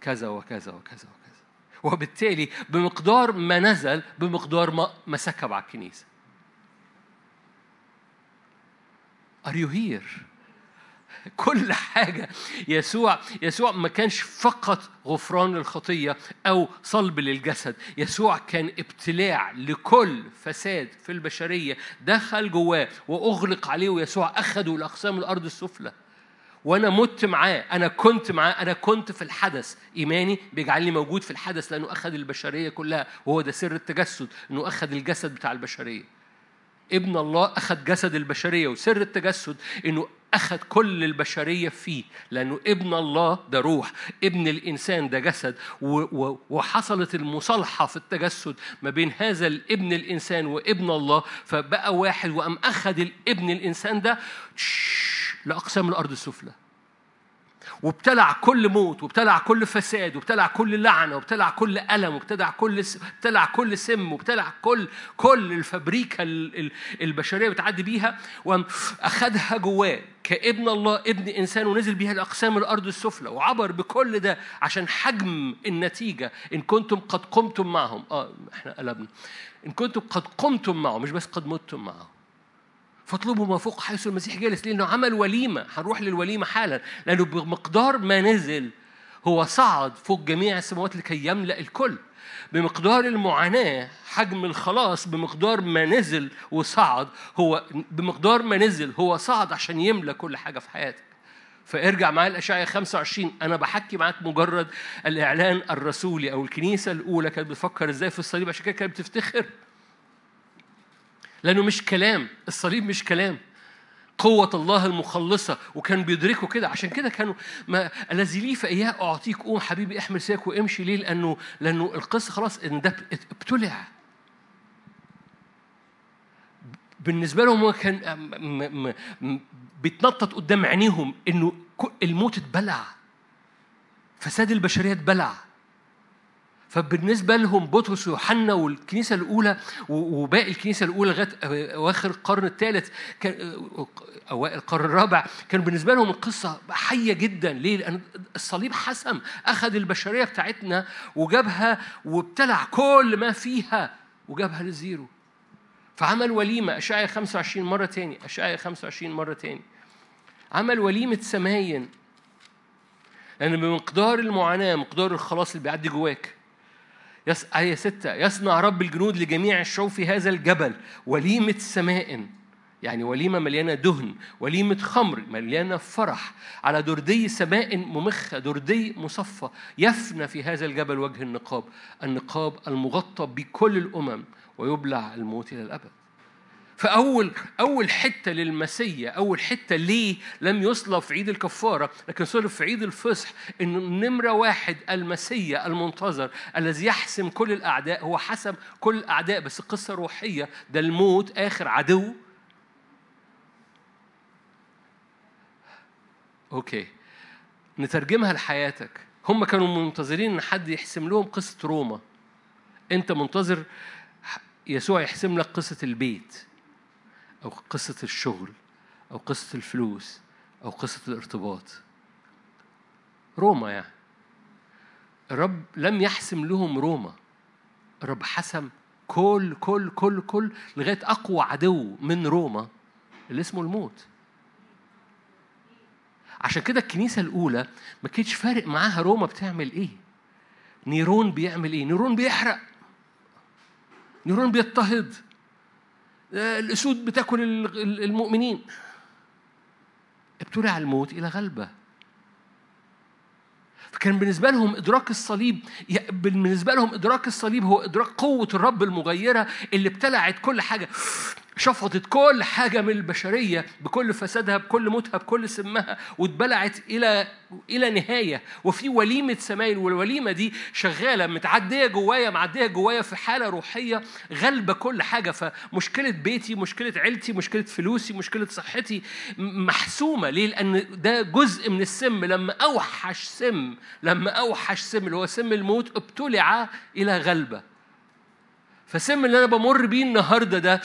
[SPEAKER 1] كذا وكذا وكذا وكذا. وبالتالي بمقدار ما نزل بمقدار ما ما سكب على الكنيسة. Are you here? [LAUGHS] كل حاجة. يسوع يسوع ما كانش فقط غفران للخطية أو صلب للجسد. يسوع كان ابتلاع لكل فساد في البشرية. دخل جواه وأغلق عليه ويسوع أخده لأقسام الأرض السفلى. وأنا مت معاه أنا كنت معاه أنا كنت في الحدث. إيماني بيجعلني موجود في الحدث لأنه أخذ البشرية كلها. وهو ده سر التجسد إنه أخذ الجسد بتاع البشرية. ابن الله أخذ جسد البشرية وسر التجسد إنه أخذ كل البشرية فيه لأنه ابن الله ده روح ابن الإنسان ده جسد وحصلت المصالحة في التجسد ما بين هذا الابن الإنسان وابن الله فبقى واحد وأم أخذ الابن الإنسان ده لأقسام الأرض السفلى. وابتلع كل موت وابتلع كل فساد وابتلع كل لعنة وابتلع كل ألم وابتلع كل ابتلع كل سم وابتلع كل كل الفبريكة البشرية بتعدي بيها. وأخدها جواه كابن الله ابن إنسان ونزل بيها لأقسام الأرض السفلى وعبر بكل ده عشان حجم النتيجة. إن كنتم قد قمتم معهم. آه إحنا قلبنا. إن كنتم قد قمتم معهم مش بس قد متم معهم. فاطلبوا ما فوق حيث المسيح جالس لأنه عمل وليمة. هنروح للوليمة حالا لأنه بمقدار ما نزل هو صعد فوق جميع السماوات لكي يملأ الكل. بمقدار المعاناة حجم الخلاص بمقدار ما نزل وصعد هو بمقدار ما نزل هو صعد عشان يملى كل حاجة في حياتك. فارجع معايا الأشعية 25 أنا بحكي معاك مجرد الإعلان الرسولي أو الكنيسة الأولى كانت بتفكر إزاي في الصليب عشان كده كانت بتفتخر. لأنه مش كلام الصليب مش كلام. قوة الله المخلصة وكان بيدركوا كده. عشان كده كانوا ما الذي لي فإياه أعطيك قوم حبيبي احمل سيك وامشي. ليه؟ لأنه لأنه القصة خلاص إن ده ابتلع. بالنسبة لهم هو كان بيتنطط قدام عينيهم إنه الموت اتبلع. فساد البشرية اتبلع. فبالنسبة لهم بطرس ويوحنا والكنيسة الأولى وباقي الكنيسة الأولى لغاية أواخر القرن الثالث أوائل القرن الرابع كان بالنسبة لهم القصة حية جدا. ليه؟ لأن الصليب حسم أخذ البشرية بتاعتنا وجابها وابتلع كل ما فيها وجابها للزيرو فعمل وليمة أشعيا 25 مرة تاني أشعيا 25 مرة تاني. عمل وليمة سمائن. لأن بمقدار المعاناة مقدار الخلاص اللي بيعدي جواك يس... آية ستة. يصنع رب الجنود لجميع الشعوب في هذا الجبل. وليمة سماء. يعني وليمة مليانة دهن. وليمة خمر مليانة فرح. على دردي سماء ممخة. دردي مصفى. يفنى في هذا الجبل وجه النقاب. النقاب المغطى بكل الأمم. ويبلع الموت إلى الأبد. فأول أول حتة للمسيا أول حتة ليه لم يصلب في عيد الكفارة لكن صلب في عيد الفصح إن نمرة واحد المسيا المنتظر الذي يحسم كل الأعداء هو حسم كل الأعداء بس قصة روحية ده الموت آخر عدو. أوكي. نترجمها لحياتك. هم كانوا منتظرين إن حد يحسم لهم قصة روما. أنت منتظر يسوع يحسم لك قصة البيت. أو قصة الشغل أو قصة الفلوس أو قصة الارتباط. روما يعني. الرب لم يحسم لهم روما. الرب حسم كل كل كل كل لغاية أقوى عدو من روما اللي اسمه الموت. عشان كده الكنيسة الأولى ما كانتش فارق معاها روما بتعمل إيه. نيرون بيعمل إيه؟ نيرون بيحرق. نيرون بيضطهد. آه، الأسود بتاكل المؤمنين. ابتلع الموت إلى غلبة. فكان بالنسبة لهم إدراك الصليب بالنسبة لهم إدراك الصليب هو إدراك قوة الرب المغيرة اللي ابتلعت كل حاجة. شفطت كل حاجة من البشرية بكل فسادها بكل موتها بكل سمها واتبلعت إلى إلى نهاية. وفي وليمة سمايل والوليمة دي شغالة متعدية جوايا معدية جوايا في حالة روحية غالبة كل حاجة. فمشكلة بيتي مشكلة عيلتي مشكلة فلوسي مشكلة صحتي محسومة. ليه؟ لأن ده جزء من السم. لما أوحش سم لما أوحش سم اللي هو سم الموت ابتلع إلى غلبة. فسم اللي أنا بمر بيه النهاردة ده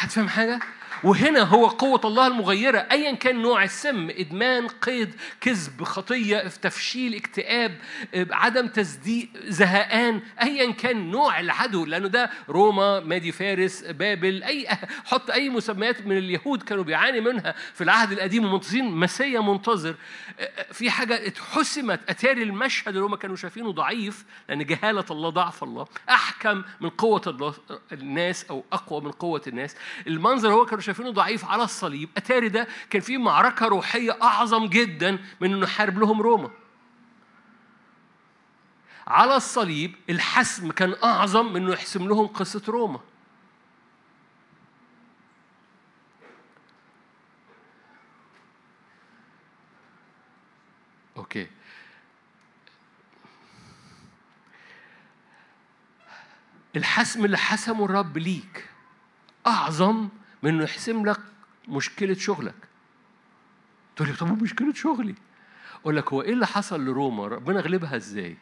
[SPEAKER 1] هتفهم حاجة؟ وهنا هو قوة الله المغيرة. أيا كان نوع السم إدمان قيد كذب خطية تفشيل اكتئاب عدم تصديق زهقان. أيا كان نوع العدو لأنه ده روما مادي فارس بابل أي حط أي مسميات من اليهود كانوا بيعاني منها في العهد القديم ومنتظرين مسيا منتظر. في حاجة اتحسمت أتاري المشهد اللي هم كانوا شايفينه ضعيف لأن جهالة الله ضعف الله. أحكم من قوة الله الناس أو أقوى من قوة الناس. المنظر هو كانوا شايفينه ضعيف على الصليب. أتاري ده كان في معركة روحية أعظم جدا من إنه يحارب لهم روما. على الصليب الحسم كان أعظم من إنه يحسم لهم قصة روما. أوكي. الحسم اللي حسمه الرب ليك أعظم من إنه يحسم لك مشكلة شغلك. تقول لي طب مشكلة شغلي. أقول لك هو إيه اللي حصل لروما؟ ربنا غلبها إزاي؟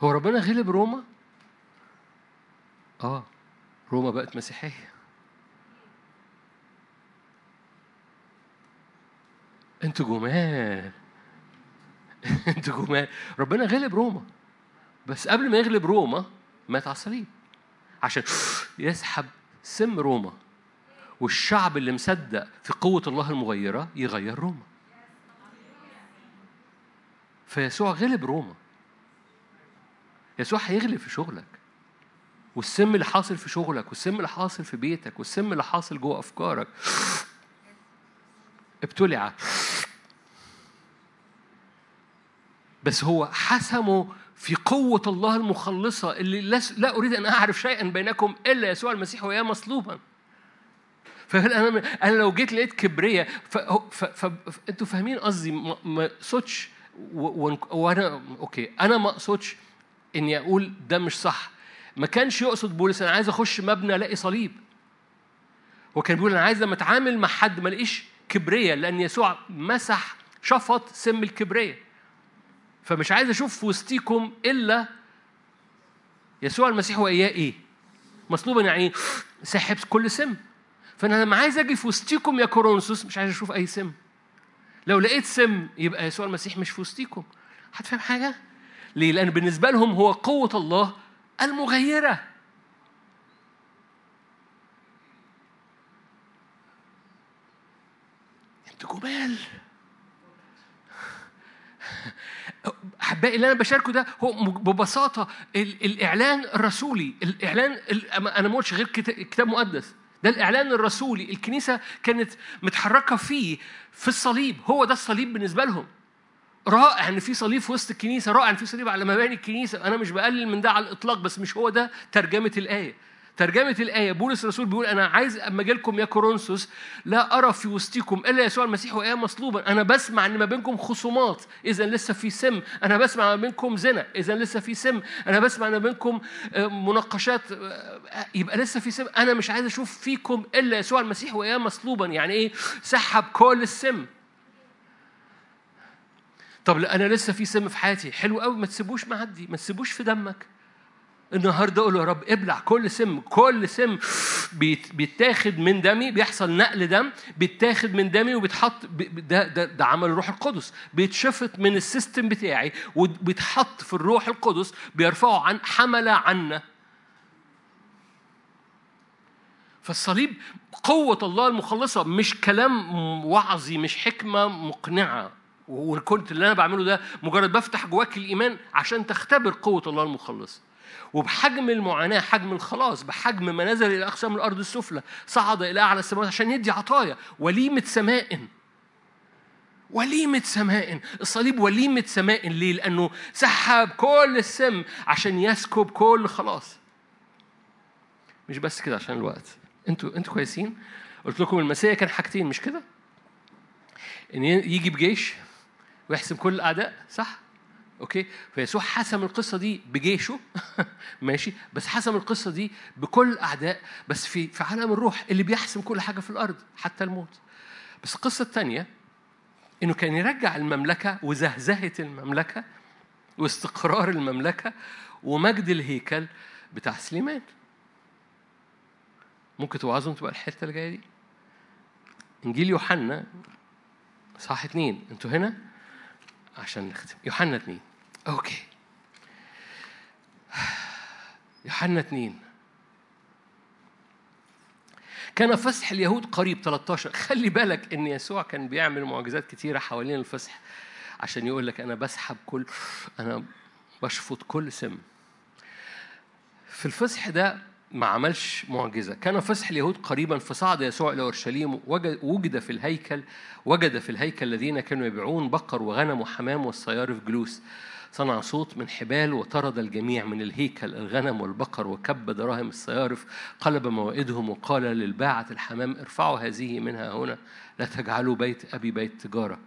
[SPEAKER 1] هو ربنا غلب روما؟ آه روما بقت مسيحية. أنتوا جمال. [LAUGHS] أنتوا جمال. ربنا غلب روما. بس قبل ما يغلب روما مات على الصليب عشان [LAUGHS] يسحب سم روما والشعب اللي مصدق في قوة الله المغيرة يغير روما. فيسوع غلب روما. يسوع هيغلب في شغلك والسم اللي حاصل في شغلك والسم اللي حاصل في بيتك والسم اللي حاصل جوه أفكارك [SNIFFS] ابتلع. بس هو حسمه في قوة الله المخلصة اللي لا أريد أن أعرف شيئا بينكم إلا يسوع المسيح وياه مصلوبا. فأنا أنا لو جيت لقيت كبرية فأنتوا فاهمين قصدي؟ ما أقصدش وأنا أوكي. أنا ما أقصدش إني أقول ده مش صح. ما كانش يقصد بولس أنا عايز أخش مبنى ألاقي صليب. هو كان بيقول أنا عايز لما أتعامل مع حد ما ألاقيش كبرية لأن يسوع مسح شفط سم الكبرية. فمش عايز أشوف في وسطيكم إلا يسوع المسيح وإياه إيه؟ مصلوبا يعني ساحب كل سم. فأنا لما عايز أجي في وسطيكم يا كورنثوس مش عايز أشوف أي سم. لو لقيت سم يبقى يسوع المسيح مش في وسطيكم. هتفهم حاجة؟ ليه؟ لأن بالنسبة لهم هو قوة الله المغيرة. أنتوا جمال احبائي اللي أنا بشاركه ده هو ببساطة الإعلان الرسولي الإعلان أنا ما قلتش غير كتاب مقدس. ده الإعلان الرسولي الكنيسة كانت متحركة فيه في الصليب. هو ده الصليب بالنسبة لهم. رائع إن في صليب في وسط الكنيسة رائع إن في صليب على مباني الكنيسة. أنا مش بقلل من ده على الإطلاق بس مش هو ده ترجمة الآية. ترجمة الآية بولس الرسول بيقول أنا عايز أما أجي لكم يا كورنثوس لا أرى في وسطكم إلا يسوع المسيح وإياه مصلوبا. أنا بسمع إن ما بينكم خصومات إذا لسه في سم. أنا بسمع ما بينكم زنا إذا لسه في سم. أنا بسمع إن ما بينكم آه، مناقشات آه، يبقى لسه في سم. أنا مش عايز أشوف فيكم إلا يسوع المسيح وإياه مصلوبا. يعني إيه؟ سحب كل السم. طب أنا لسه في سم في حياتي. حلو قوي ما تسيبوش معدي ما تسيبوش في دمك. النهارده أقول يا رب ابلع كل سم كل سم بيتاخد من دمي بيحصل نقل دم بيتاخد من دمي وبيتحط ده ده ده عمل الروح القدس. بيتشفط من ال system بتاعي وبيتحط في الروح القدس بيرفعه عن حمل عنا. فالصليب قوة الله المخلصة مش كلام وعظي مش حكمة مقنعة. وكنت اللي أنا بعمله ده مجرد بفتح جواك الإيمان عشان تختبر قوة الله المخلصة. وبحجم المعاناة حجم الخلاص بحجم ما نزل إلى أقسام الأرض السفلى صعد إلى أعلى السماوات عشان يدي عطايا. وليمة سماء. وليمة سماء. الصليب وليمة سماء. ليه؟ لأنه سحب كل السم عشان يسكب كل خلاص. مش بس كده عشان الوقت. أنتوا أنتوا كويسين؟ قلت لكم المسيح كان حاجتين مش كده؟ إن يجي بجيش ويحسم كل الأعداء صح؟ أوكي؟ فيسوع حسم القصة دي بجيشه. [LAUGHS] ماشي؟ بس حسم القصة دي بكل الاعداء بس في في عالم الروح اللي بيحسم كل حاجة في الأرض حتى الموت. بس القصة الثانية إنه كان يرجع المملكة وزهزهة المملكة واستقرار المملكة ومجد الهيكل بتاع سليمان. ممكن توعظوا تبقى الحتة اللي جاية دي؟ إنجيل يوحنا صح اتنين. أنتوا هنا؟ عشان نختم. يوحنا اتنين. أوكي. يوحنا اتنين. كان فسح اليهود قريب 13 خلي بالك إن يسوع كان بيعمل معجزات كتيرة حوالين الفسح عشان يقول لك أنا بسحب كل أنا بشفط كل سم. في الفسح ده ما عملش معجزة. كان فسح اليهود قريبا فصعد يسوع إلى أورشليم وجد في الهيكل وجد في الهيكل الذين كانوا يبيعون بقر وغنم وحمام والصيارف جلوس. صنع صوت من حبال وطرد الجميع من الهيكل الغنم والبقر وكب دراهم الصيارف قلب موائدهم وقال للباعة الحمام ارفعوا هذه منها هنا لا تجعلوا بيت أبي بيت تجارة.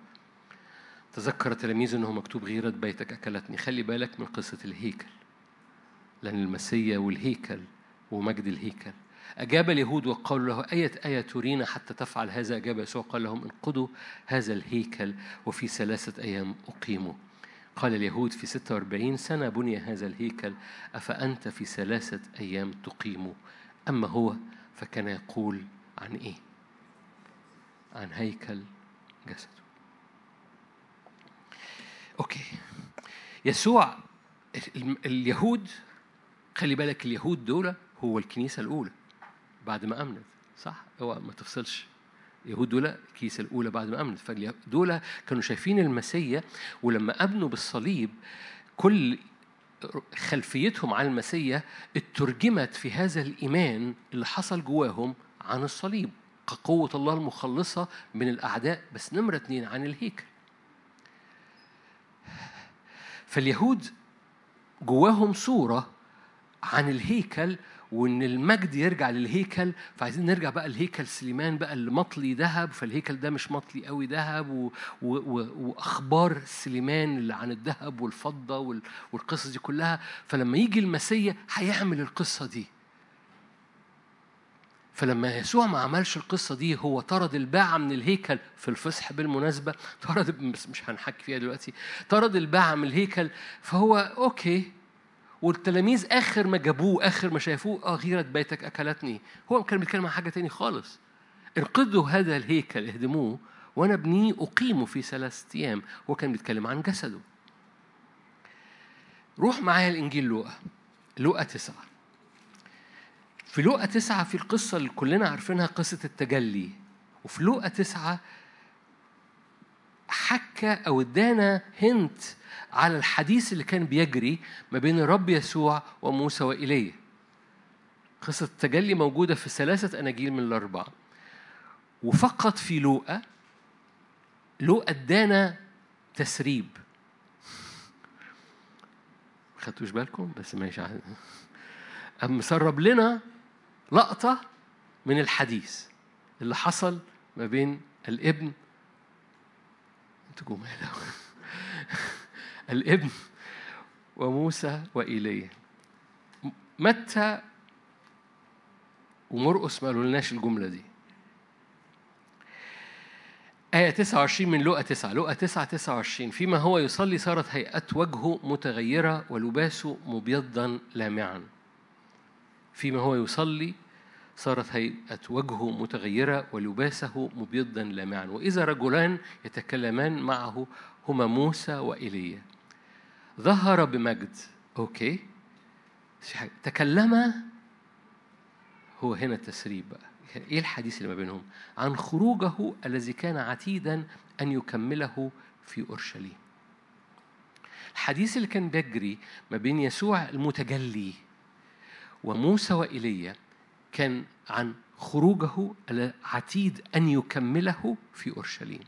[SPEAKER 1] تذكر تلاميذ أنه مكتوب غيرة بيتك أكلتني. خلي بالك من قصة الهيكل لأن المسيا والهيكل ومجد الهيكل. أجاب اليهود وقالوا له أية آية ترينا حتى تفعل هذا؟ أجاب يسوع قال لهم انقضوا هذا الهيكل وفي ثلاثة أيام أقيموا. قال اليهود في 46 سنة بني هذا الهيكل أفأنت في ثلاثة أيام تقيم أما هو فكان يقول عن إيه؟ عن هيكل جسده أوكي يسوع اليهود خلي بالك اليهود دول هو الكنيسة الأولى بعد ما أمنت صح؟ هو ما تفصلش اليهود دول الكنيسة الأولى بعد ما أمنت. فدول كانوا شايفين المسيا ولما أمنوا بالصليب كل خلفيتهم على المسيا اترجمت في هذا الإيمان اللي حصل جواهم عن الصليب كقوة الله المخلصة من الأعداء بس نمرة اتنين عن الهيكل. فاليهود جواهم صورة عن الهيكل وإن المجد يرجع للهيكل فعايزين نرجع بقى لهيكل سليمان بقى اللي مطلي ذهب فالهيكل ده مش مطلي قوي ذهب و... و... و... وأخبار سليمان اللي عن الذهب والفضة وال... والقصص دي كلها. فلما يجي المسيا هيعمل القصة دي. فلما يسوع ما عملش القصة دي هو طرد الباعة من الهيكل في الفصح بالمناسبة. طرد مش هنحكي فيها دلوقتي. طرد الباعة من الهيكل فهو أوكي والتلاميذ آخر ما جابوه آخر ما شافوه آه غيره بيتك أكلتني. هو كان بيتكلم عن حاجة تاني خالص. انقذوا هذا الهيكل اهدموه وأنا ابنيه اقيمه في ثلاثة أيام. هو كان بيتكلم عن جسده. روح معايا الانجيل لوقا لوقا تسعة. في لوقا تسعة في القصة اللي كلنا عارفينها قصة التجلي. وفي لوقا تسعة حكى أو ادانا هنت على الحديث اللي كان بيجري ما بين الرب يسوع وموسى وإيليا قصة التجلي موجودة في ثلاثة أناجيل من الأربعة. وفقط في لوقا لوقا ادانا تسريب. خدتوش بالكم؟ بس ماشي. قام مسرب لنا لقطة من الحديث اللي حصل ما بين الابن أنتوا جمال الابن وموسى وإيليا. متى ومرقس ما قالولناش الجملة دي. آية 29 من لقا 9 لقا 9 29 فيما هو يصلي صارت هيئة وجهه متغيرة ولباسه مبيضا لامعا. فيما هو يصلي صارت هيئة وجهه متغيرة ولباسه مبيضا لامعا. وإذا رجلان يتكلمان معه هما موسى وإيليا. ظهر بمجد. أوكي. تكلما هو هنا التسريب بقى. إيه الحديث اللي ما بينهم؟ عن خروجه الذي كان عتيدا أن يكمله في أورشليم. الحديث اللي كان بيجري ما بين يسوع المتجلي وموسى وإيليا كان عن خروجه العتيد أن يكمله في أورشليم.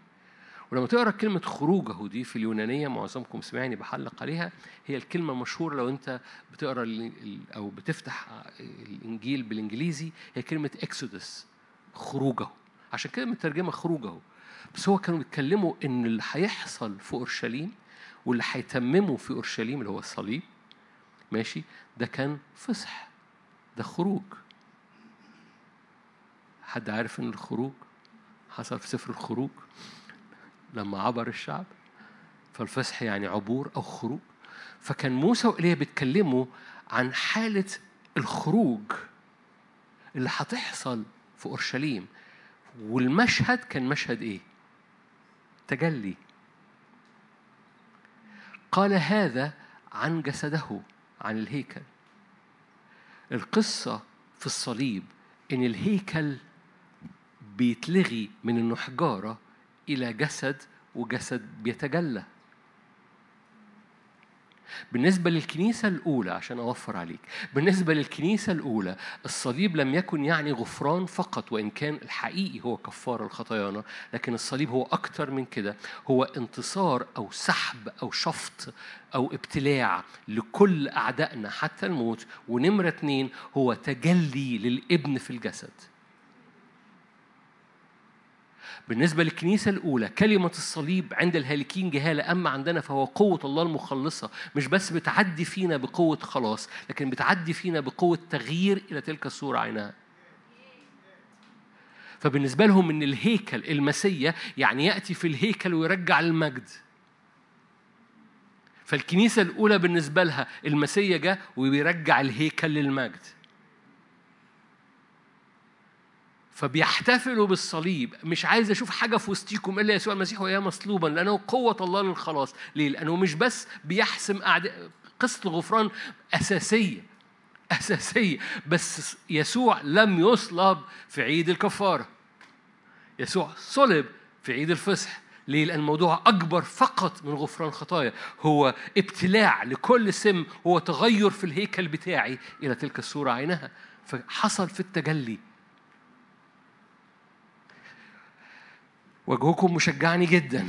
[SPEAKER 1] ولما تقرأ كلمة خروجه دي في اليونانية معظمكم سمعني بحلق عليها هي الكلمة المشهورة لو أنت بتقرأ أو بتفتح الإنجيل بالإنجليزي هي كلمة إكسودس خروجه. عشان كده مترجمة خروجه. بس هو كانوا بيتكلموا إن اللي هيحصل في أورشليم واللي هيتممه في أورشليم اللي هو الصليب ماشي ده كان فصح ده خروج. حد عارف إن الخروج؟ حصل في سفر الخروج؟ لما عبر الشعب فالفصح يعني عبور أو خروج. فكان موسى وإيليا بيتكلموا عن حالة الخروج اللي هتحصل في أورشليم. والمشهد كان مشهد إيه؟ تجلي. قال هذا عن جسده عن الهيكل. القصة في الصليب إن الهيكل بيتلغي من إنه حجارة إلى جسد وجسد بيتجلى. بالنسبة للكنيسة الأولى عشان أوفر عليك بالنسبة للكنيسة الأولى الصليب لم يكن يعني غفران فقط وإن كان الحقيقي هو كفارة الخطايانا لكن الصليب هو أكتر من كده. هو انتصار أو سحب أو شفط أو ابتلاع لكل أعدائنا حتى الموت ونمرة اتنين هو تجلي للابن في الجسد. بالنسبة للكنيسة الأولى كلمة الصليب عند الهالكين جهالة أما عندنا فهو قوة الله المخلصة مش بس بتعدي فينا بقوة خلاص لكن بتعدي فينا بقوة تغيير إلى تلك الصورة عينها. فبالنسبة لهم إن الهيكل المسية يعني يأتي في الهيكل ويرجع المجد فالكنيسة الأولى بالنسبة لها المسيا جاء وبيرجع الهيكل للمجد. فبيحتفلوا بالصليب. مش عايز أشوف حاجة في وسطيكم إلا يسوع المسيح وياه مصلوبا لأنه قوة الله للخلاص. ليه؟ لأنه مش بس بيحسم أعداء قصة الغفران أساسية أساسية. بس يسوع لم يصلب في عيد الكفارة. يسوع صلب في عيد الفصح ليه؟ لأن الموضوع أكبر فقط من غفران خطايا. هو ابتلاع لكل سم هو تغير في الهيكل بتاعي إلى تلك الصورة عينها. فحصل في التجلي. وجهكم مشجعني جدا.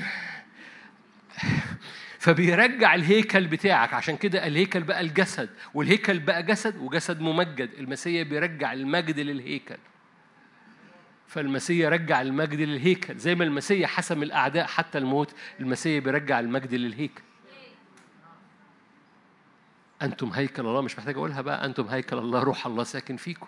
[SPEAKER 1] فبيرجع الهيكل بتاعك. عشان كده الهيكل بقى الجسد والهيكل بقى جسد وجسد ممجد. المسيح بيرجع المجد للهيكل. فالمسيح رجع المجد للهيكل. زي ما المسيح حسم الأعداء حتى الموت المسيح بيرجع المجد للهيكل. أنتم هيكل الله مش محتاج أقولها بقى. أنتم هيكل الله روح الله ساكن فيكم.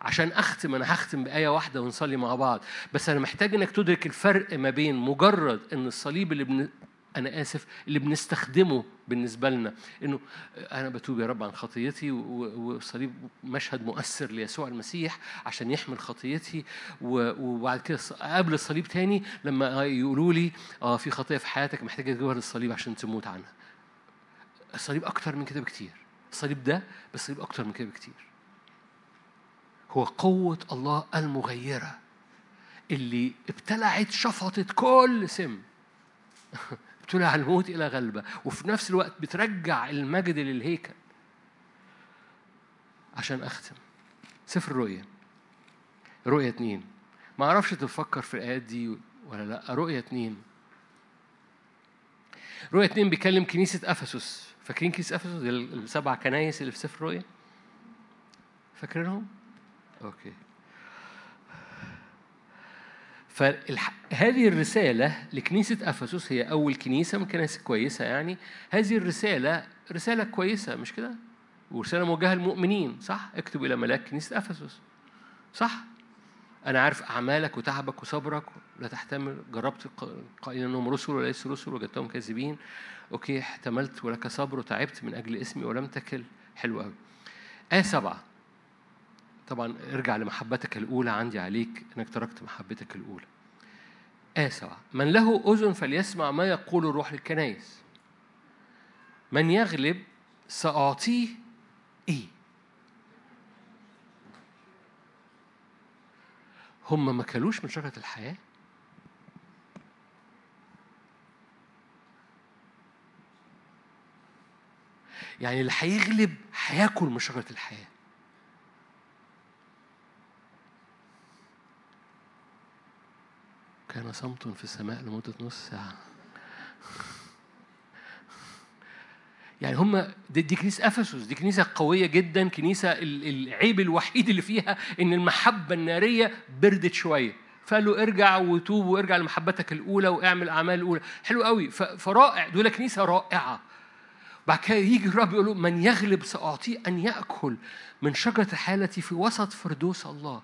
[SPEAKER 1] عشان أختم أنا هختم بآية واحدة ونصلي مع بعض. بس أنا محتاج إنك تدرك الفرق ما بين مجرد إن الصليب اللي بن... أنا آسف اللي بنستخدمه بالنسبة لنا. إنه أنا بتوب يا رب عن خطيتي والصليب مشهد مؤثر ليسوع المسيح عشان يحمل خطيتي. وبعد كده قبل الصليب تاني لما يقولوا لي آه في خطية في حياتك محتاج تجيبها للصليب عشان تموت عنها. الصليب أكتر من كده بكتير. الصليب ده بس الصليب أكتر من كده بكتير. هو قوة الله المغيرة اللي ابتلعت شفطت كل سم. [LAUGHS] ابتلع الموت إلى غلبة وفي نفس الوقت بترجع المجد للهيكل. عشان أختم. سفر الرؤية رؤية اتنين. ما أعرفش تفكر في الآيات دي ولا لأ. رؤية اتنين. رؤية اتنين بيكلم كنيسة أفسس. فاكرين كنيسة أفسس؟ السبع كنايس اللي في سفر الرؤية فاكرينهم؟ okay فهذه الرسالة لكنيسة أفسس هي أول كنيسة من كنائس كويسة يعني هذه الرسالة رسالة كويسة مش كده؟ ورسالة موجهة للمؤمنين صح؟ اكتب إلى ملاك كنيسة أفسس صح؟ أنا عارف أعمالك وتعبك وصبرك لا تحتمل جربت قائلا أنهم رسل وليس رسل وجدتهم كاذبين أوكي احتملت ولك صبر وتعبت من أجل اسمي ولم تكل حلو قوي آية سبعة طبعا ارجع لمحبتك الأولى عندي عليك إنك تركت محبتك الأولى. آية سبعة. من له أذن فليسمع ما يقول الروح للكنائس من يغلب سأعطيه إيه هم ما كلوش من شجرة الحياة؟ يعني اللي هيغلب هياكل من شجرة الحياة. كان صمت في السماء لمدة نص ساعة. يعني هم دي, دي كنيسة أفسس دي كنيسة قوية جدا كنيسة العيب الوحيد اللي فيها إن المحبة النارية بردت شوية. فقال له ارجع وتوب وارجع لمحبتك الأولى واعمل الأعمال الأولى. حلو قوي. فرائع دول كنيسة رائعة. بعد كده يجي الرب يقول له من يغلب سأعطيه أن يأكل من شجرة الحياة التي في وسط فردوس الله.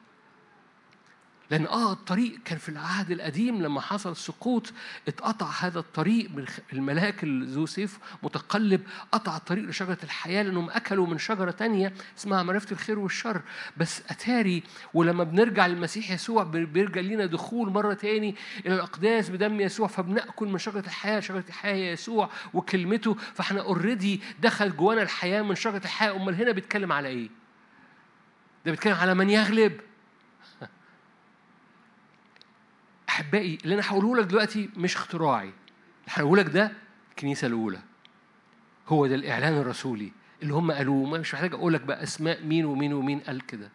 [SPEAKER 1] لأن آه الطريق كان في العهد القديم لما حصل السقوط اتقطع هذا الطريق الملاك ذو سيف متقلب قطع الطريق لشجرة الحياة لأنهم أكلوا من شجرة تانية اسمها معرفة الخير والشر. بس أتاري ولما بنرجع للمسيح يسوع بيرجع لنا دخول مرة تاني إلى الأقداس بدم يسوع فبنأكل من شجرة الحياة شجرة الحياة يسوع وكلمته. فإحنا اوريدي دخل جوانا الحياة من شجرة الحياة. أمال هنا بيتكلم على إيه؟ ده بيتكلم على من يغلب. أحبائي اللي أنا هقوله لك دلوقتي مش اختراعي. اللي هقوله لك ده الكنيسة الأولى. هو ده الإعلان الرسولي. اللي هم قالوه مش محتاج أقول لك بقى أسماء مين ومين ومين قال كده.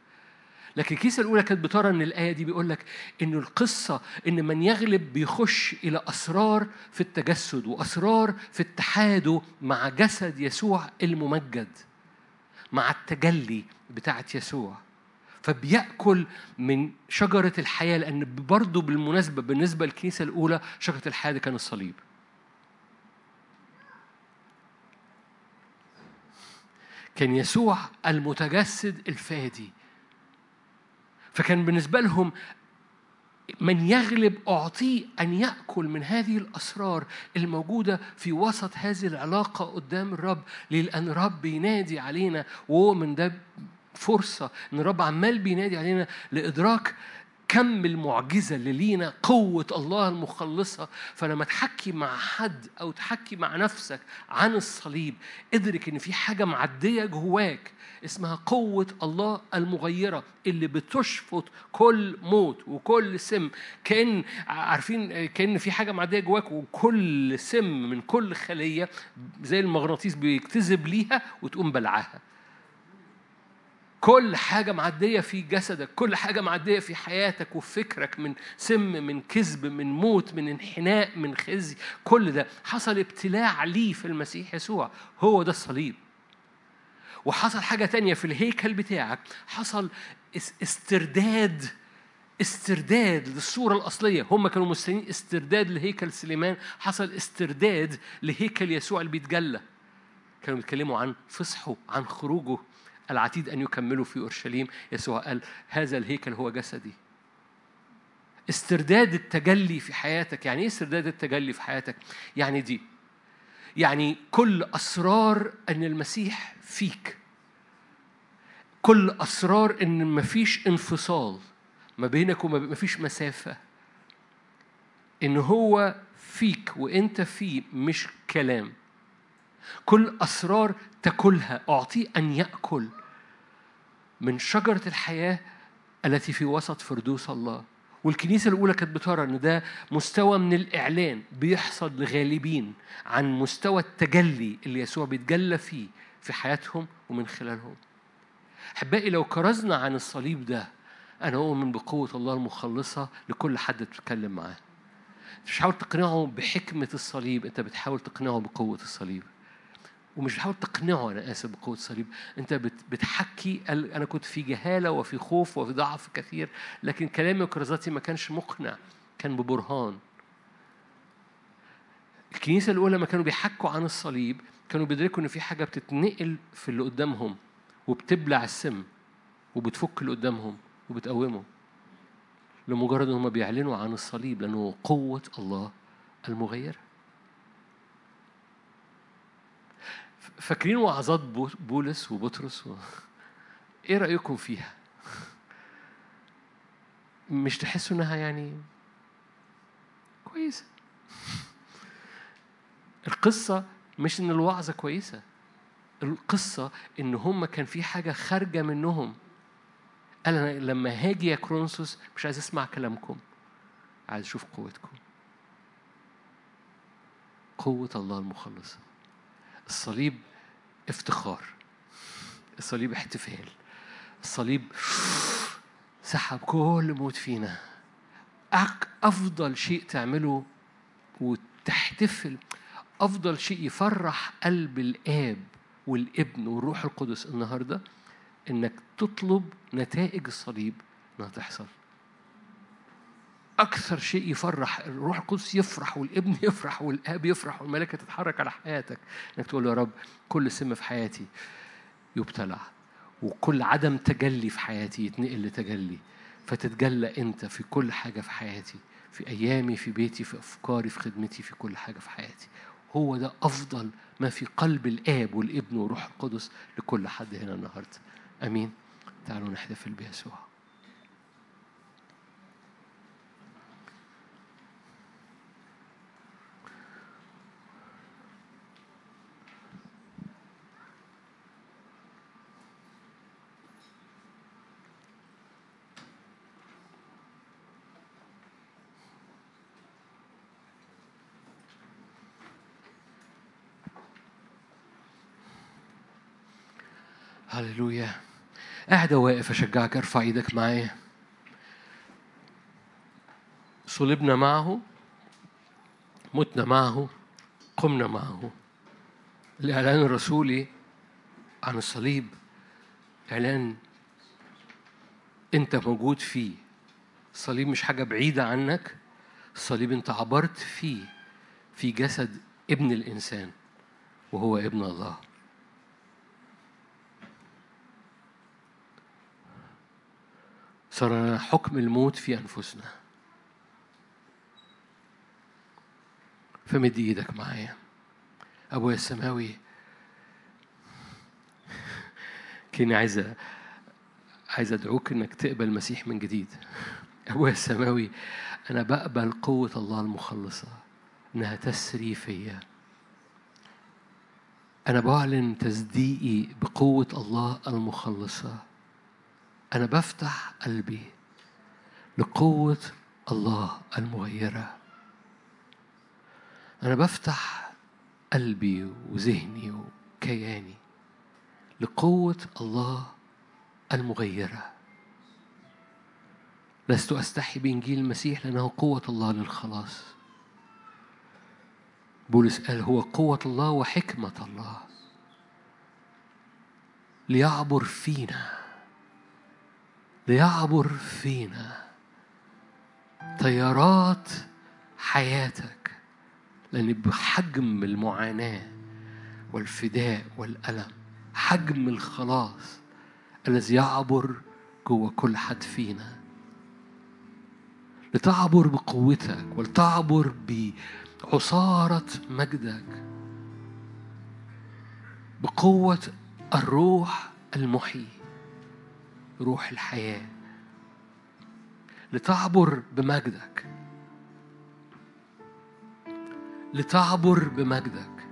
[SPEAKER 1] لكن الكيسة الأولى كانت بترى إن الآية دي بيقول لك إن القصة إن من يغلب بيخش إلى أسرار في التجسد وأسرار في اتحاده مع جسد يسوع الممجد مع التجلي بتاعت يسوع. فبيأكل من شجرة الحياة لأن برضه بالمناسبة بالنسبة للكنيسة الأولى شجرة الحياة دي كان الصليب. كان يسوع المتجسد الفادي. فكان بالنسبة لهم من يغلب أعطيه أن يأكل من هذه الأسرار الموجودة في وسط هذه العلاقة قدام الرب لأن الرب ينادي علينا وهو من ده فرصة إن الرب عمال بينادي علينا لإدراك كم المعجزة اللي لينا قوة الله المخلصة. فلما تحكي مع حد أو تحكي مع نفسك عن الصليب ادرك إن في حاجة معدية جواك اسمها قوة الله المغيرة اللي بتشفط كل موت وكل سم. كأن عارفين كأن في حاجة معدية جواك وكل سم من كل خلية زي المغناطيس بيجتذب ليها وتقوم بلعها كل حاجة معدية في جسدك كل حاجة معدية في حياتك وفكرك من سم من كذب من موت من انحناء من خزي كل ده حصل ابتلاع ليه في المسيح يسوع. هو ده الصليب. وحصل حاجة تانية في الهيكل بتاعك حصل استرداد استرداد للصورة الأصلية. هم كانوا مستنيين استرداد لهيكل سليمان. حصل استرداد لهيكل يسوع اللي بيتجلى كانوا بيتكلموا عن فصحه عن خروجه. العتيد أن يكملوا في أورشليم يسوع قال هذا الهيكل هو جسدي. استرداد التجلي في حياتك يعني إيه استرداد التجلي في حياتك؟ يعني دي يعني كل أسرار أن المسيح فيك. كل أسرار أن مفيش انفصال ما بينك وما مفيش مسافة. إن هو فيك وأنت فيه مش كلام. كل أسرار تاكلها أعطيه أن يأكل. من شجرة الحياة التي في وسط فردوس الله والكنيسة الأولى كانت بترى إن ده مستوى من الإعلان بيحصل لغالبين عن مستوى التجلي اللي يسوع بيتجلى فيه في حياتهم ومن خلالهم. أحبائي لو كرزنا عن الصليب ده أنا أؤمن بقوة الله المخلصة لكل حد بتتكلم معاه. مش بتحاول تقنعه بحكمة الصليب، أنت بتحاول تقنعه بقوة الصليب. ومش بتحاول تقنعه أنا آسف بقوة الصليب أنت بتحكي أنا كنت في جهالة وفي خوف وفي ضعف كثير لكن كلامي وكرازاتي ما كانش مقنع كان ببرهان. الكنيسة الأولى لما كانوا بيحكوا عن الصليب كانوا بيدركوا إن في حاجة بتتنقل في اللي قدامهم وبتبلع السم وبتفك اللي قدامهم وبتقومه. لمجرد إن هم بيعلنوا عن الصليب لأنه قوة الله المغيرة. فاكرين وعظات بولس وبطرس و... إيه رأيكم فيها؟ مش تحسوا انها يعني كويسة؟ القصة مش ان الوعظة كويسة. القصة ان هم كان في حاجة خارجة منهم. قال أنا لما هاجي يا كرونسوس مش عايز اسمع كلامكم. عايز أشوف قوتكم. قوة الله المخلصة. الصليب افتخار. الصليب احتفال. الصليب سحب كل موت فينا. أفضل شيء تعمله وتحتفل أفضل شيء يفرح قلب الآب والابن والروح القدس النهارده إنك تطلب نتائج الصليب إنها تحصل. أكثر شيء يفرح الروح القدس يفرح والابن [LAUGHS] يفرح والآب يفرح والملائكة تتحرك على حياتك. إنك تقول يا رب كل سم في حياتي يبتلع وكل عدم تجلي في حياتي يتنقل لتجلي. فتتجلى أنت في كل حاجة في حياتي في أيامي في بيتي في أفكاري في خدمتي في كل حاجة في حياتي. هو ده أفضل ما في قلب الآب والابن والروح القدس لكل حد هنا النهاردة. أمين. تعالوا نحتفل بيسوع هللويا قاعد واقف أشجعك ارفع إيدك معايا. صلبنا معه متنا معه قمنا معه. الإعلان الرسولي عن الصليب إعلان أنت موجود فيه. الصليب مش حاجة بعيدة عنك الصليب أنت عبرت فيه في جسد ابن الإنسان وهو ابن الله. صار حكم الموت في أنفسنا. فمد إيدك معايا. أبويا السماوي كأني عايز عايز أدعوك إنك تقبل المسيح من جديد. أبويا السماوي أنا بقبل قوة الله المخلصة إنها تسري فيا. أنا بعلن تصديقي بقوة الله المخلصة. أنا بفتح قلبي لقوة الله المغيرة. أنا بفتح قلبي وذهني وكياني لقوة الله المغيرة. لست أستحي بإنجيل المسيح لأنه قوة الله للخلاص. بولس قال هو قوة الله وحكمة الله ليعبر فينا. ليعبر فينا تيارات حياتك لأن بحجم المعاناة والفداء والألم حجم الخلاص الذي يعبر جوه كل حد فينا. لتعبر بقوتك ولتعبر بعصارة مجدك بقوة الروح المحيي. روح الحياة. لتعبر بمجدك. لتعبر بمجدك.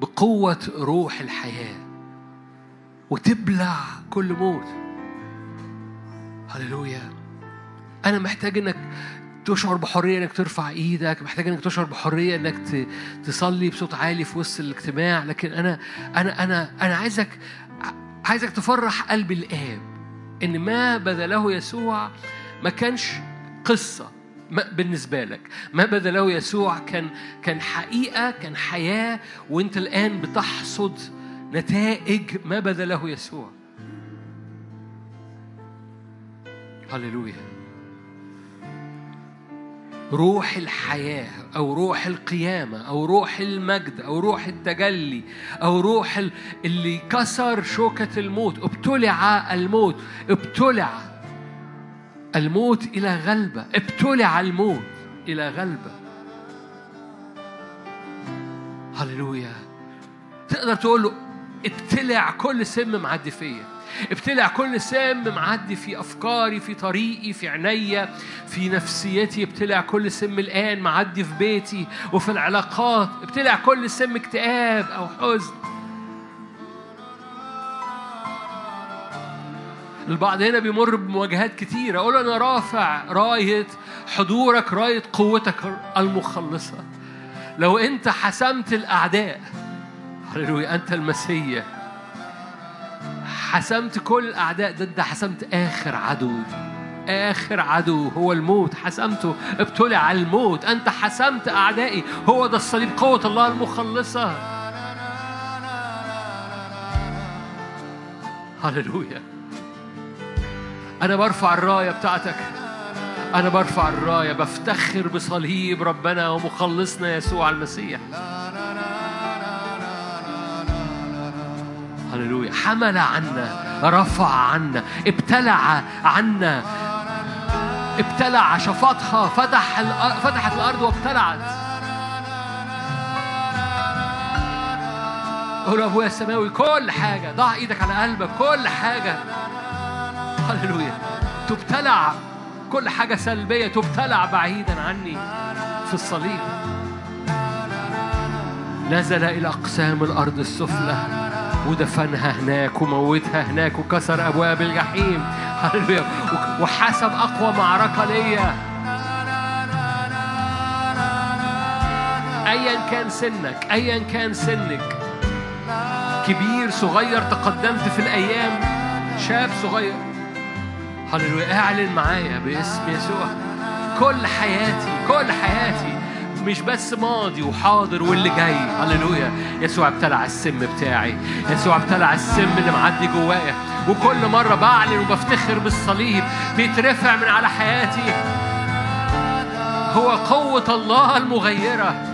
[SPEAKER 1] بقوة روح الحياة. وتبلع كل موت. هللويا. أنا محتاج إنك تشعر بحرية إنك ترفع إيدك. محتاج إنك تشعر بحرية إنك تصلي بصوت عالي في وسط الاجتماع. لكن أنا أنا أنا أنا عايزك عايزك تفرح قلب الآب إن ما بذله يسوع ما كانش قصة ما بالنسبة لك. ما بذله يسوع كان كان حقيقة كان حياة وأنت الآن بتحصد نتائج ما بذله يسوع. هللويا. روح الحياة أو روح القيامة أو روح المجد أو روح التجلي أو روح اللي كسر شوكة الموت ابتلع الموت ابتلع الموت إلى غلبة ابتلع الموت إلى غلبة. هللويا. تقدر تقول له ابتلع كل سم معدي فيا ابتلع كل سم معدي في أفكاري في طريقي في عينيا في نفسيتي. ابتلع كل سم الآن معدي في بيتي وفي العلاقات. ابتلع كل سم اكتئاب أو حزن. البعض هنا بيمر بمواجهات كتيرة. أقول أنا رافع راية حضورك راية قوتك المخلصة. لو أنت حسمت الأعداء هللويا أنت المسيح. حسمت كل الأعداء ده حسمت آخر عدو. آخر عدو هو الموت. حسمته ابتلع الموت. أنت حسمت أعدائي. هو ده الصليب قوة الله المخلصة. هللويا. أنا برفع الراية بتاعتك. أنا برفع الراية. بفتخر بصليب ربنا ومخلصنا يسوع المسيح. هللويا. حمل عنا رفع عنا ابتلع عنا. ابتلع شفطها فتح فتحت الأرض وابتلعت. قول أبويا السماوي كل حاجة. ضع إيدك على قلبك كل حاجة. هللويا. تبتلع. كل حاجة سلبية تبتلع بعيدا عني في الصليب. نزل إلى أقسام الأرض السفلى. ودفنها هناك وموتها هناك وكسر أبواب الجحيم. وحسب أقوى معركة ليا. أيا كان سنك أيا كان سنك. كبير صغير تقدمت في الأيام. شاب صغير. هللويا اعلن معايا باسم يسوع. كل حياتي كل حياتي مش بس ماضي وحاضر واللي جاي. هللويا. يسوع ابتلع السم بتاعي. يسوع ابتلع السم اللي معدي جوايا. وكل مرة بعلن وبفتخر بالصليب بيترفع من على حياتي. هو قوة الله المغيرة.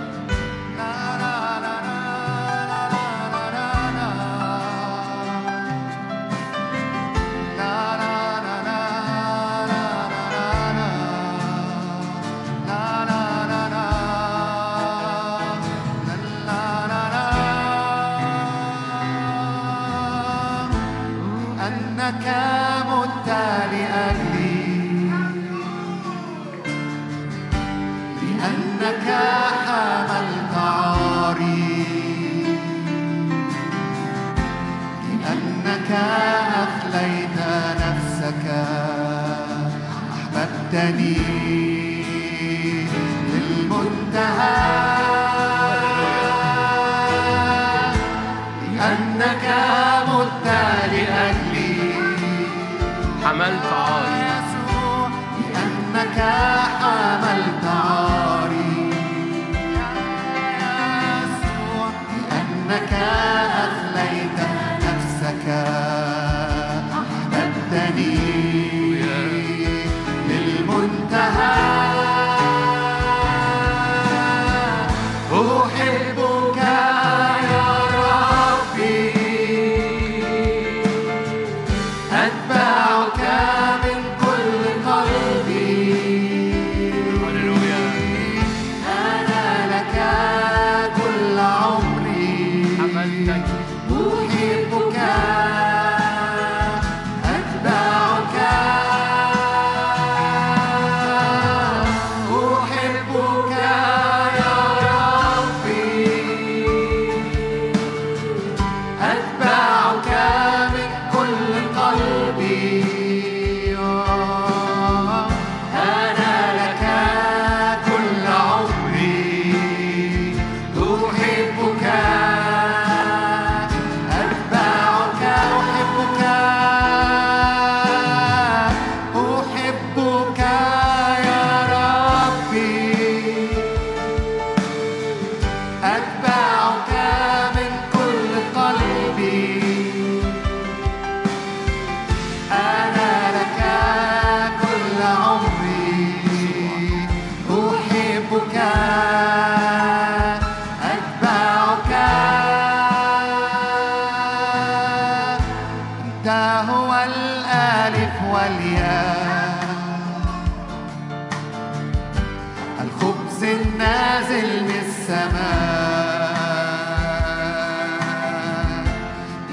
[SPEAKER 2] الخبز النازل من السماء.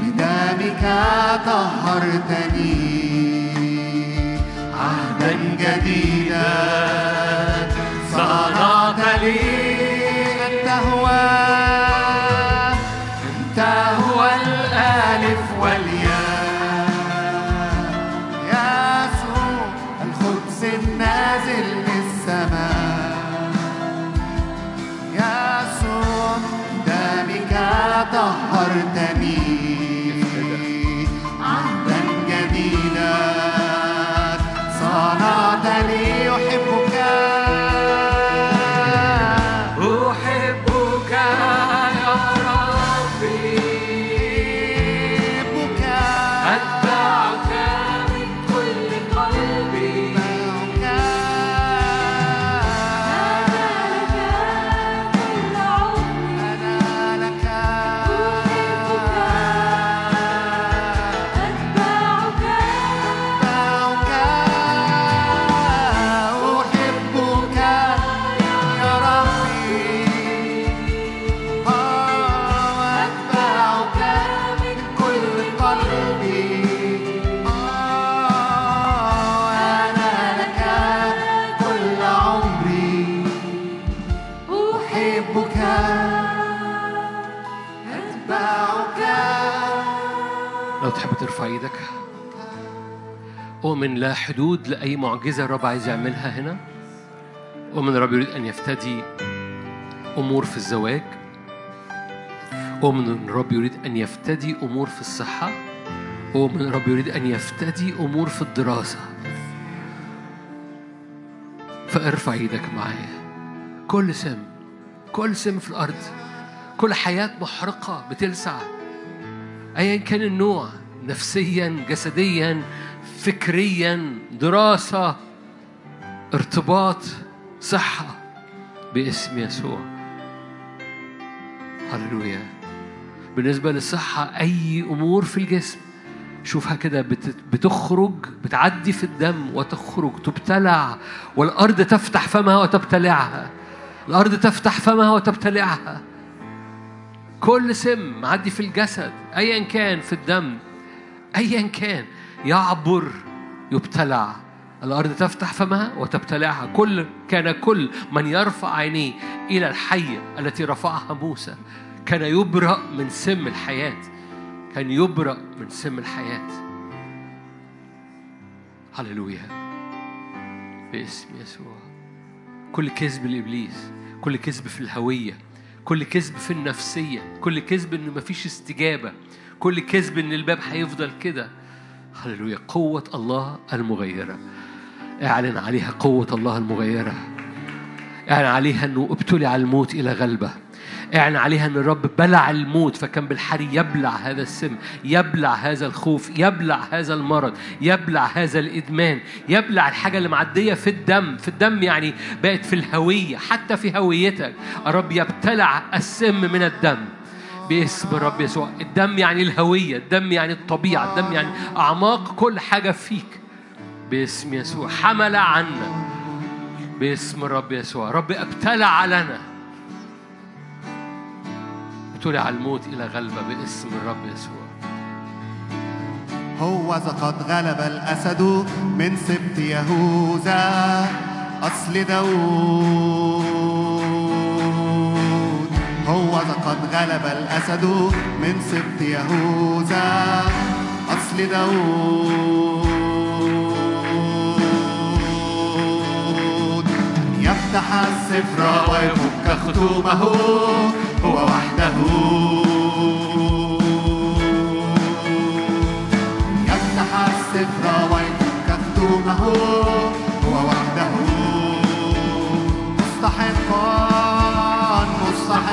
[SPEAKER 2] بدمك طهرتني.
[SPEAKER 1] أؤمن لا حدود لأي معجزة الرب عايز يعملها هنا. أؤمن الرب يريد أن يفتدي أمور في الزواج. أؤمن أن الرب يريد أن يفتدي أمور في الصحة. أؤمن الرب يريد أن يفتدي أمور في الدراسة. فارفع إيدك معايا. كل سم كل سم في الأرض. كل حياة محرقة بتلسع. ايا كان النوع نفسيا جسديا فكريا دراسة ارتباط صحة باسم يسوع. هللويا. بالنسبة للصحة أي أمور في الجسم شوفها كده بت- بتخرج بتعدي في الدم وتخرج تبتلع. والأرض تفتح فمها وتبتلعها. الأرض تفتح فمها وتبتلعها. كل سم معدي في الجسد ايا كان في الدم ايا كان. يعبر يبتلع الأرض تفتح فمها وتبتلعها كل كان كل من يرفع عينيه إلى الحيه التي رفعها موسى. كان يبرأ من سم الحياة. كان يبرأ من سم الحياة. هللويا. باسم يسوع. كل كذب لإبليس كل كذب في الهوية كل كذب في النفسية كل كذب ان مفيش استجابة كل كذب إن الباب هيفضل كده. هللويا. قوة الله المغيرة. اعلن عليها قوة الله المغيرة. اعلن عليها انه ابتلع الموت إلى غلبة. اعلن عليها ان الرب بلع الموت فكان بالحري يبلع هذا السم يبلع هذا الخوف يبلع هذا المرض يبلع هذا الإدمان يبلع الحاجة اللي معدية في الدم. في الدم يعني بقت في الهوية حتى في هويتك. الرب يبتلع السم من الدم. باسم الرب يسوع. الدم يعني الهوية الدم يعني الطبيعة الدم يعني أعماق كل حاجة فيك. باسم يسوع. حمل عنا. باسم الرب يسوع. رب ابتلع لنا. ابتلع الموت إلى غلبة باسم الرب يسوع.
[SPEAKER 2] هوذا قد غلب الأسد من سبط يهوذا. أصل داود هوذا قد غلب الأسد من سبط يهوذا. أصل داود. يفتح السفر ويفك ختومه هو وحده. يفتح السفر ويفك ختومه هو وحده. مستحقا مستحق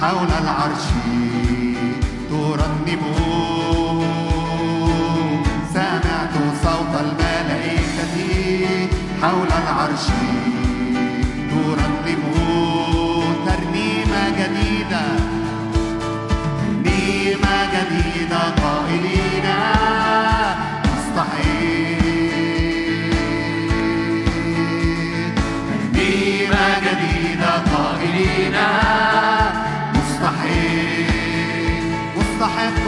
[SPEAKER 2] حول العرش ترنم. سمعت صوت الملائكة حول العرش ترنم. ترنيمة جديدة. ترنيمة جديدة.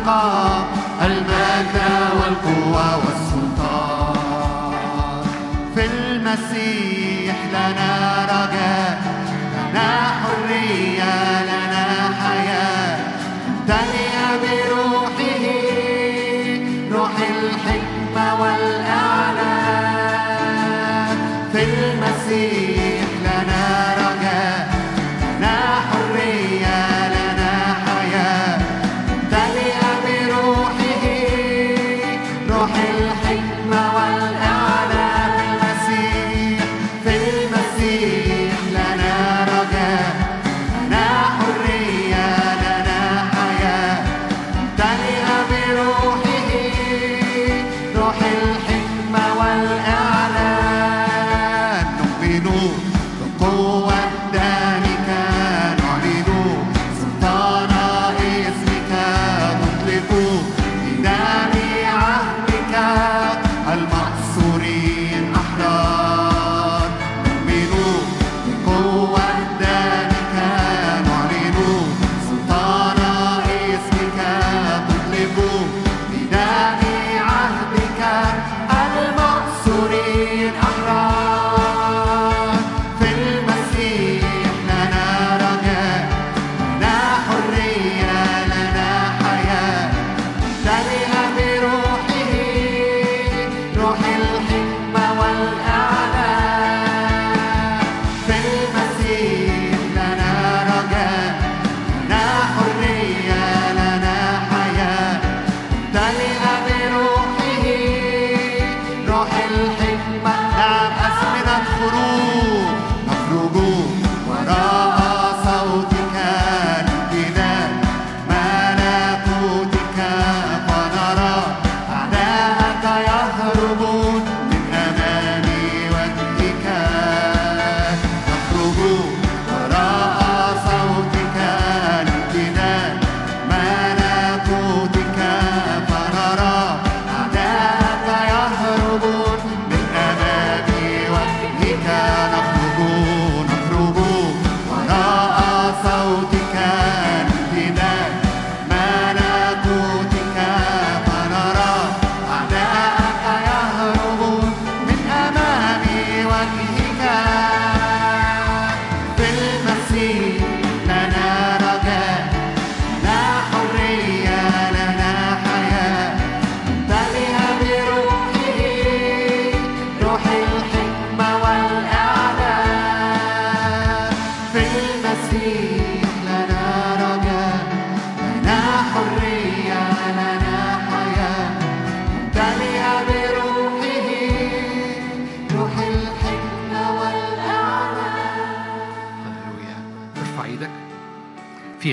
[SPEAKER 2] التقى المجد والقوة والسلطان. في المسيح لنا رجاء لنا حرية لنا حياة. تلي بروحه روح الحكمة والإعلان في المسيح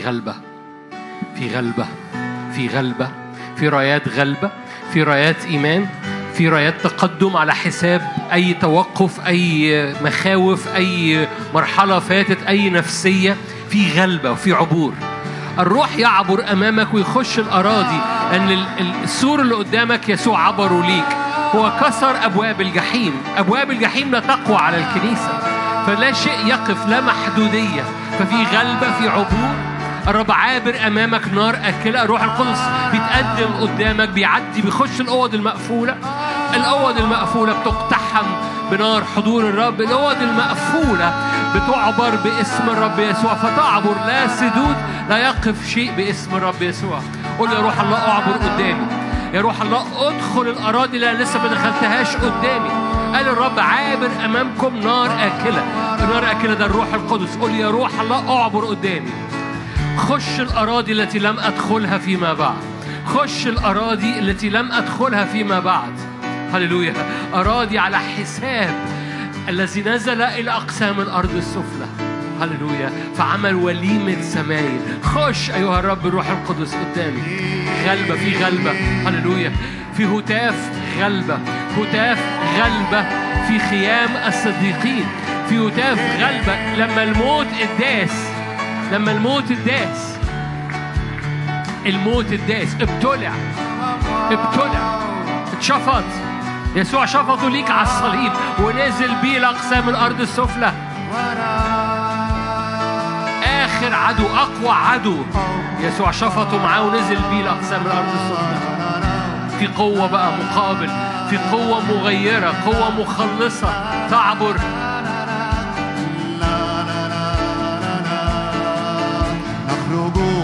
[SPEAKER 2] غلبة في غلبة في غلبة في رايات غلبة في رايات إيمان في رايات تقدم على حساب أي توقف أي مخاوف أي مرحلة فاتت أي نفسية في غلبة وفي عبور. الروح يعبر أمامك ويخش الأراضي ال- السور اللي قدامك يسوع عبره ليك. هو كسر أبواب الجحيم. أبواب الجحيم لا تقوى على الكنيسة. فلا شيء يقف لا محدودية. ففي غلبة في عبور. الرب عابر أمامك نار أكلة. الروح القدس بيتقدم قدامك بيعدي بيخش الأوض المقفولة. الأوض المقفولة بتقتحم بنار حضور الرب. الأوض المقفولة بتعبر باسم الرب يسوع. فتعبر لا سدود لا يقف شيء باسم الرب يسوع. قول يا روح الله أعبر قدامي. يا روح الله ادخل الأراضي اللي أنا لسه ما دخلتهاش قدامي. قال الرب عابر أمامكم نار أكلة. نار أكلة ده الروح القدس. قول يا روح الله أعبر قدامي. خش الأراضي التي لم أدخلها فيما بعد. خش الأراضي التي لم أدخلها فيما بعد. هللويا. أراضي على حساب الذي نزل إلى أقسام الأرض السفلى. هللويا. فعمل وليمة سمايل خش أيها الرب الروح القدس قدامي. غلبة في غلبة. هللويا. في هتاف غلبة. هتاف غلبة في خيام الصديقين. في هتاف غلبة لما الموت اتداس لما الموت اتداس الموت اتداس ابتلع ابتلع اتشفط. يسوع شفطه ليك على الصليب ونزل بيه لأقسام الأرض السفلى. آخر عدو أقوى عدو. يسوع شفطه معاه ونزل بيه لأقسام الأرض السفلى. في قوة بقى مقابل في قوة مغيرة قوة مخلصة تعبر logo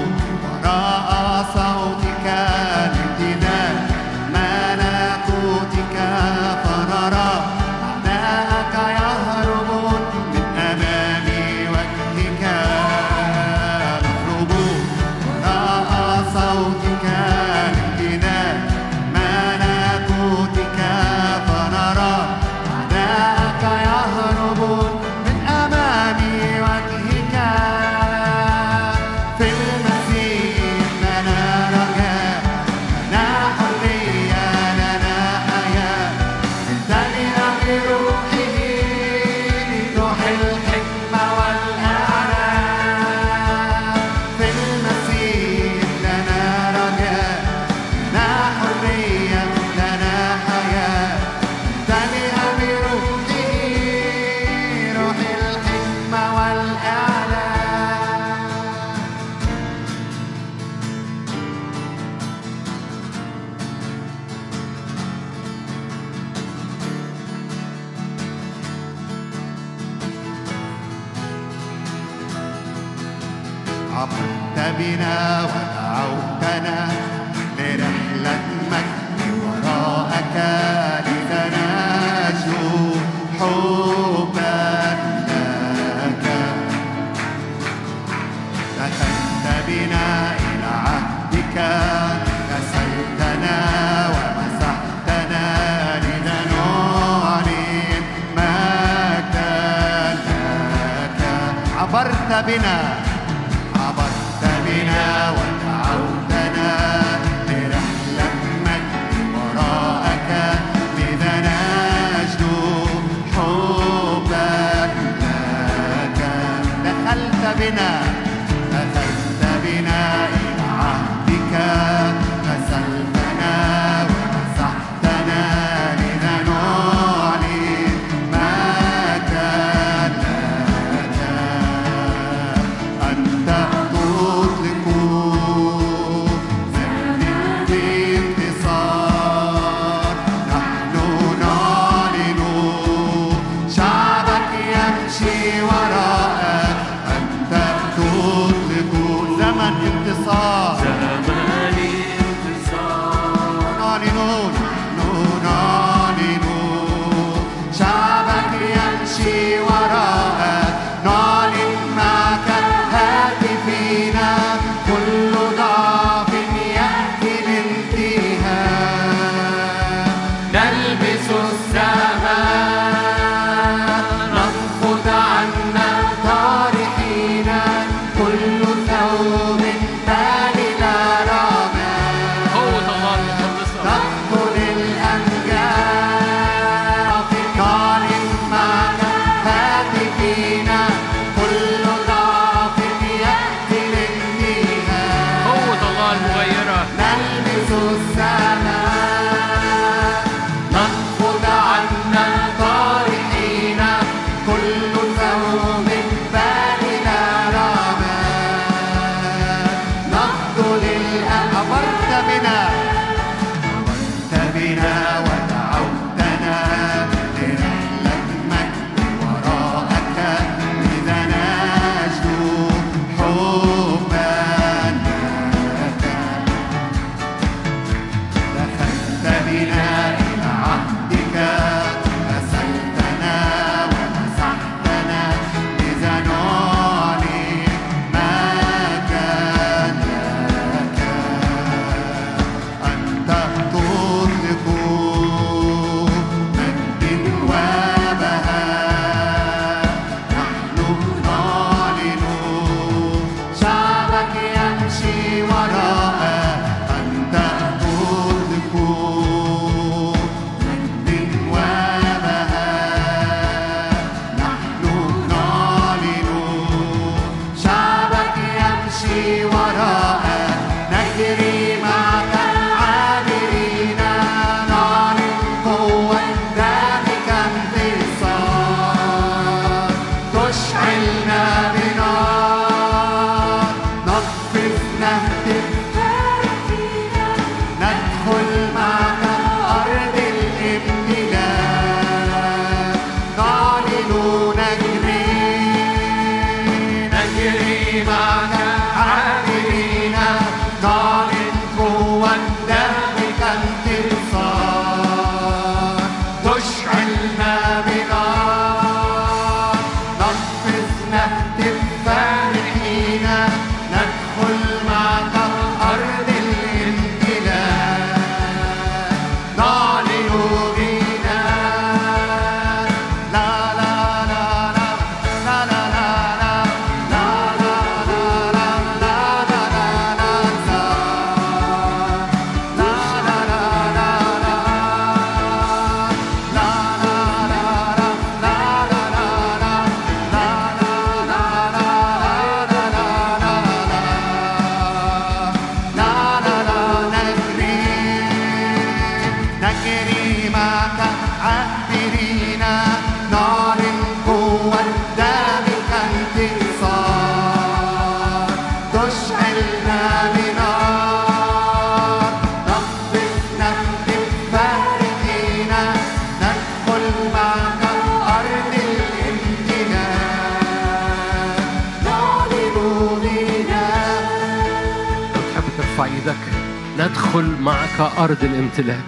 [SPEAKER 2] ندخل معك أرض الامتلاك.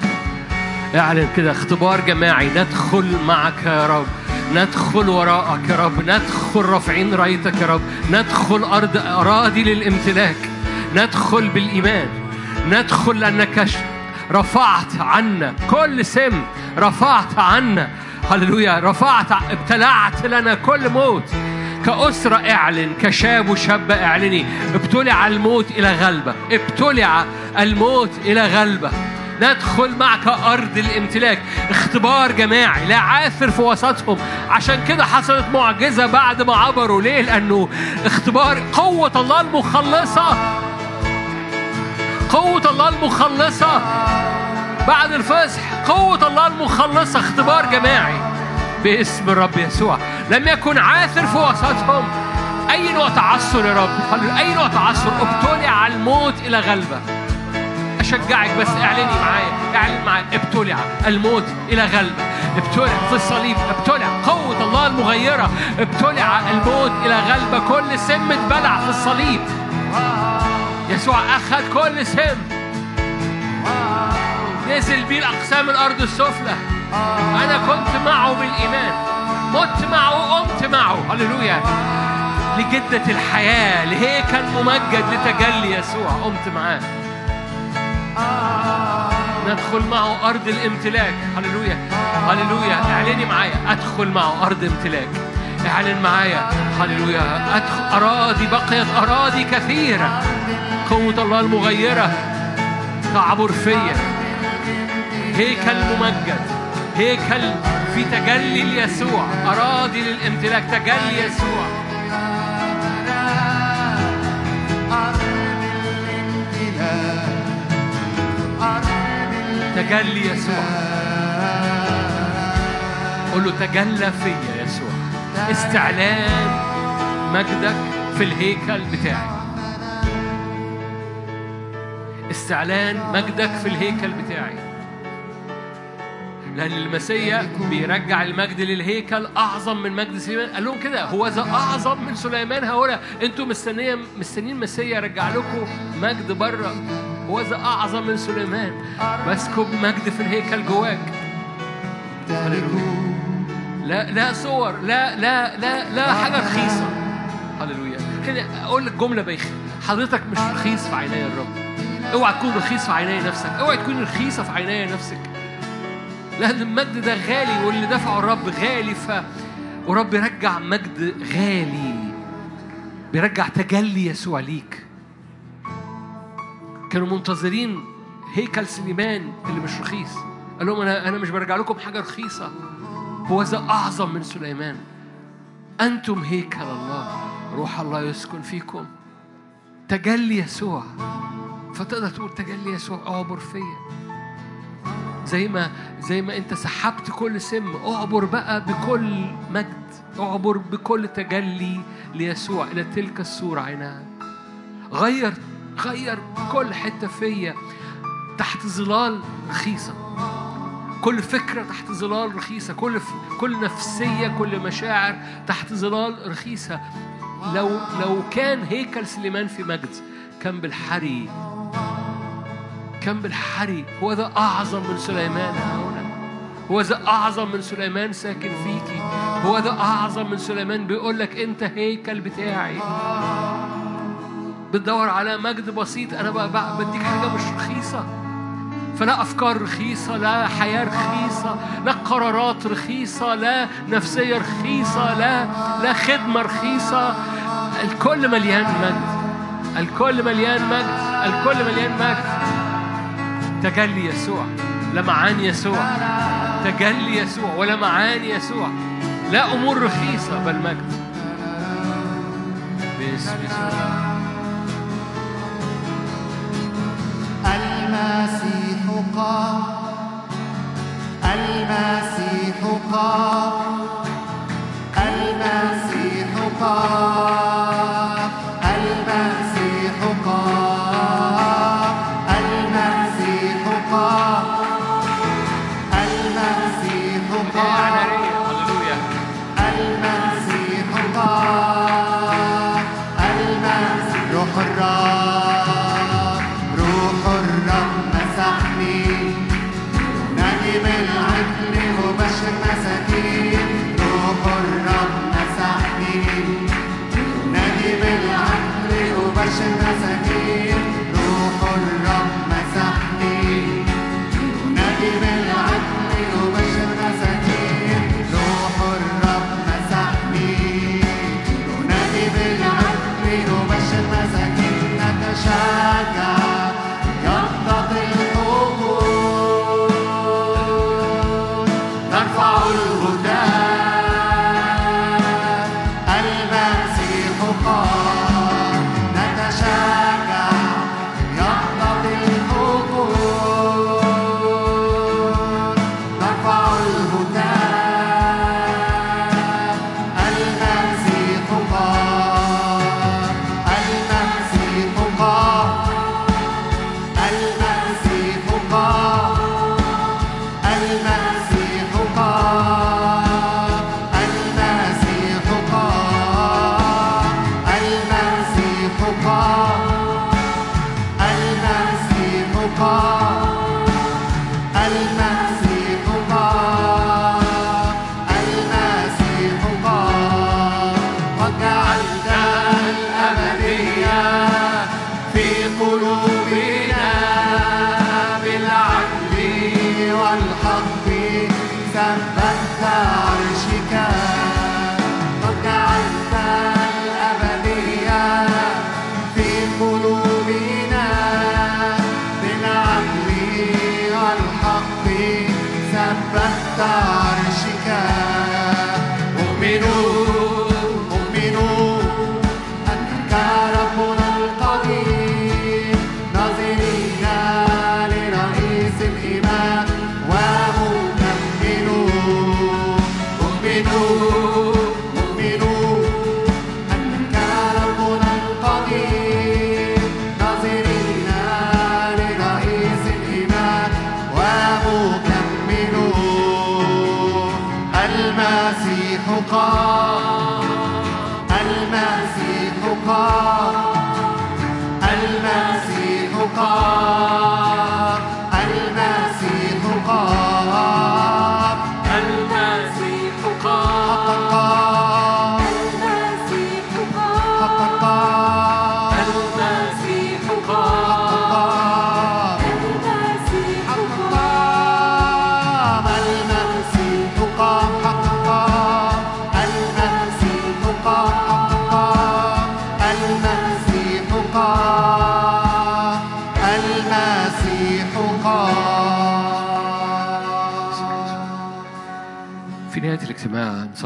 [SPEAKER 1] اعلن كده اختبار جماعي ندخل معك يا رب. ندخل وراءك يا رب. ندخل رافعين رايتك يا رب. ندخل أرض اراضي للامتلاك. ندخل بالإيمان. ندخل لأنك ش- رفعت عنا كل سم. رفعت عنا. هللويا. رفعت ابتلعت لنا كل موت. كأسرة اعلن كشاب وشابة اعلني. ابتلع الموت إلى غلبة. ابتلع الموت إلى غلبة. ندخل معك أرض الامتلاك. اختبار جماعي. لا عاثر في وسطهم. عشان كده حصلت معجزة بعد ما عبروا. ليه؟ لأنه اختبار قوة الله المخلصة. قوة الله المخلصة. بعد الفصح قوة الله المخلصة. اختبار جماعي. باسم الرب يسوع. لم يكن عاثر في وسطهم. أي نوع تعثر يا رب. أي نوع تعثر ابتلع الموت إلى غلبة. أشجعك بس اعلني معايا اعلن معايا ابتلع الموت إلى غلبة ابتلع في الصليب. ابتلع قوة الله المغيرة. ابتلع الموت إلى غلبة كل سم اتبلع في الصليب. يسوع أخذ كل سم. نزل بيه الأقسام الأرض السفلى. أنا كنت معه بالإيمان. مت معه قمت معه. هللويا. لجدة الحياة لهيكل ممجد لتجلي يسوع. قمت معاه. ندخل معه أرض الامتلاك. هللويا. هللويا. اعلني معايا. أدخل معه أرض امتلاك. اعلن معايا. هللويا. أدخل. أراضي بقيت أراضي كثيرة. قوة الله المغيرة. تعبر فيا هيكل ممجد هيكل في تجلي ليسوع أراضي للامتلاك. تجلي يسوع. تجلي يسوع. قول له تجلى فيا يسوع. استعلان مجدك في الهيكل بتاعي. استعلان مجدك في الهيكل بتاعي. لأن المسيا بيرجع المجد للهيكل أعظم من مجد سليمان. قال لهم كده هو ذا أعظم من سليمان. هؤلاء أنتوا مستنيين مستنيين مسيا يرجع لكم مجد بره. هو ذا أعظم من سليمان. بسكب مجد في الهيكل جواك. لا لا صور لا لا لا لا حاجة رخيصة. هللويا. أقول لك جملة بايخة حضرتك مش رخيص في عيني الرب اوعى تكون رخيص في عيني نفسك. اوعى تكون رخيصة في عيني نفسك. لأن المجد ده غالي واللي دفعه الرب غالي ف ورب يرجع مجد غالي. بيرجع تجلي يسوع ليك. كانوا منتظرين هيكل سليمان اللي مش رخيص. قال لهم أنا أنا مش برجع لكم حاجة رخيصة. هو ذا أعظم من سليمان. أنتم هيكل الله. روح الله يسكن فيكم. تجلي يسوع. فتقدر تقول تجلي يسوع. اعبر فيا. زي ما زي ما أنت سحبت كل سم. أعبر بقى بكل مجد. أعبر بكل تجلي ليسوع. إلى تلك الصورة عينها غير غير كل حتة فيا تحت ظلال رخيصة. كل فكرة تحت ظلال رخيصة. كل ف... كل نفسية كل مشاعر تحت ظلال رخيصة. لو لو كان هيكل سليمان في مجد كان بالحري كان بالحري. هو ده أعظم من سليمان هنا. هو ذا أعظم من سليمان ساكن فيكي. هو ذا أعظم من سليمان. بيقول لك أنت هيكل بتاعي. بتدور على مجد بسيط. أنا بقى بديك حاجة مش رخيصة. فلا أفكار رخيصة لا حياة رخيصة لا قرارات رخيصة لا نفسية رخيصة لا لا خدمة رخيصة. الكل مليان مجد. الكل مليان مجد. الكل مليان مجد. تجلي يسوع. لمعان يسوع. تجلي يسوع. ولمعان يسوع. لا أمور رخيصة بل مجد. باسم يسوع
[SPEAKER 2] المسيح قام. المسيح قام.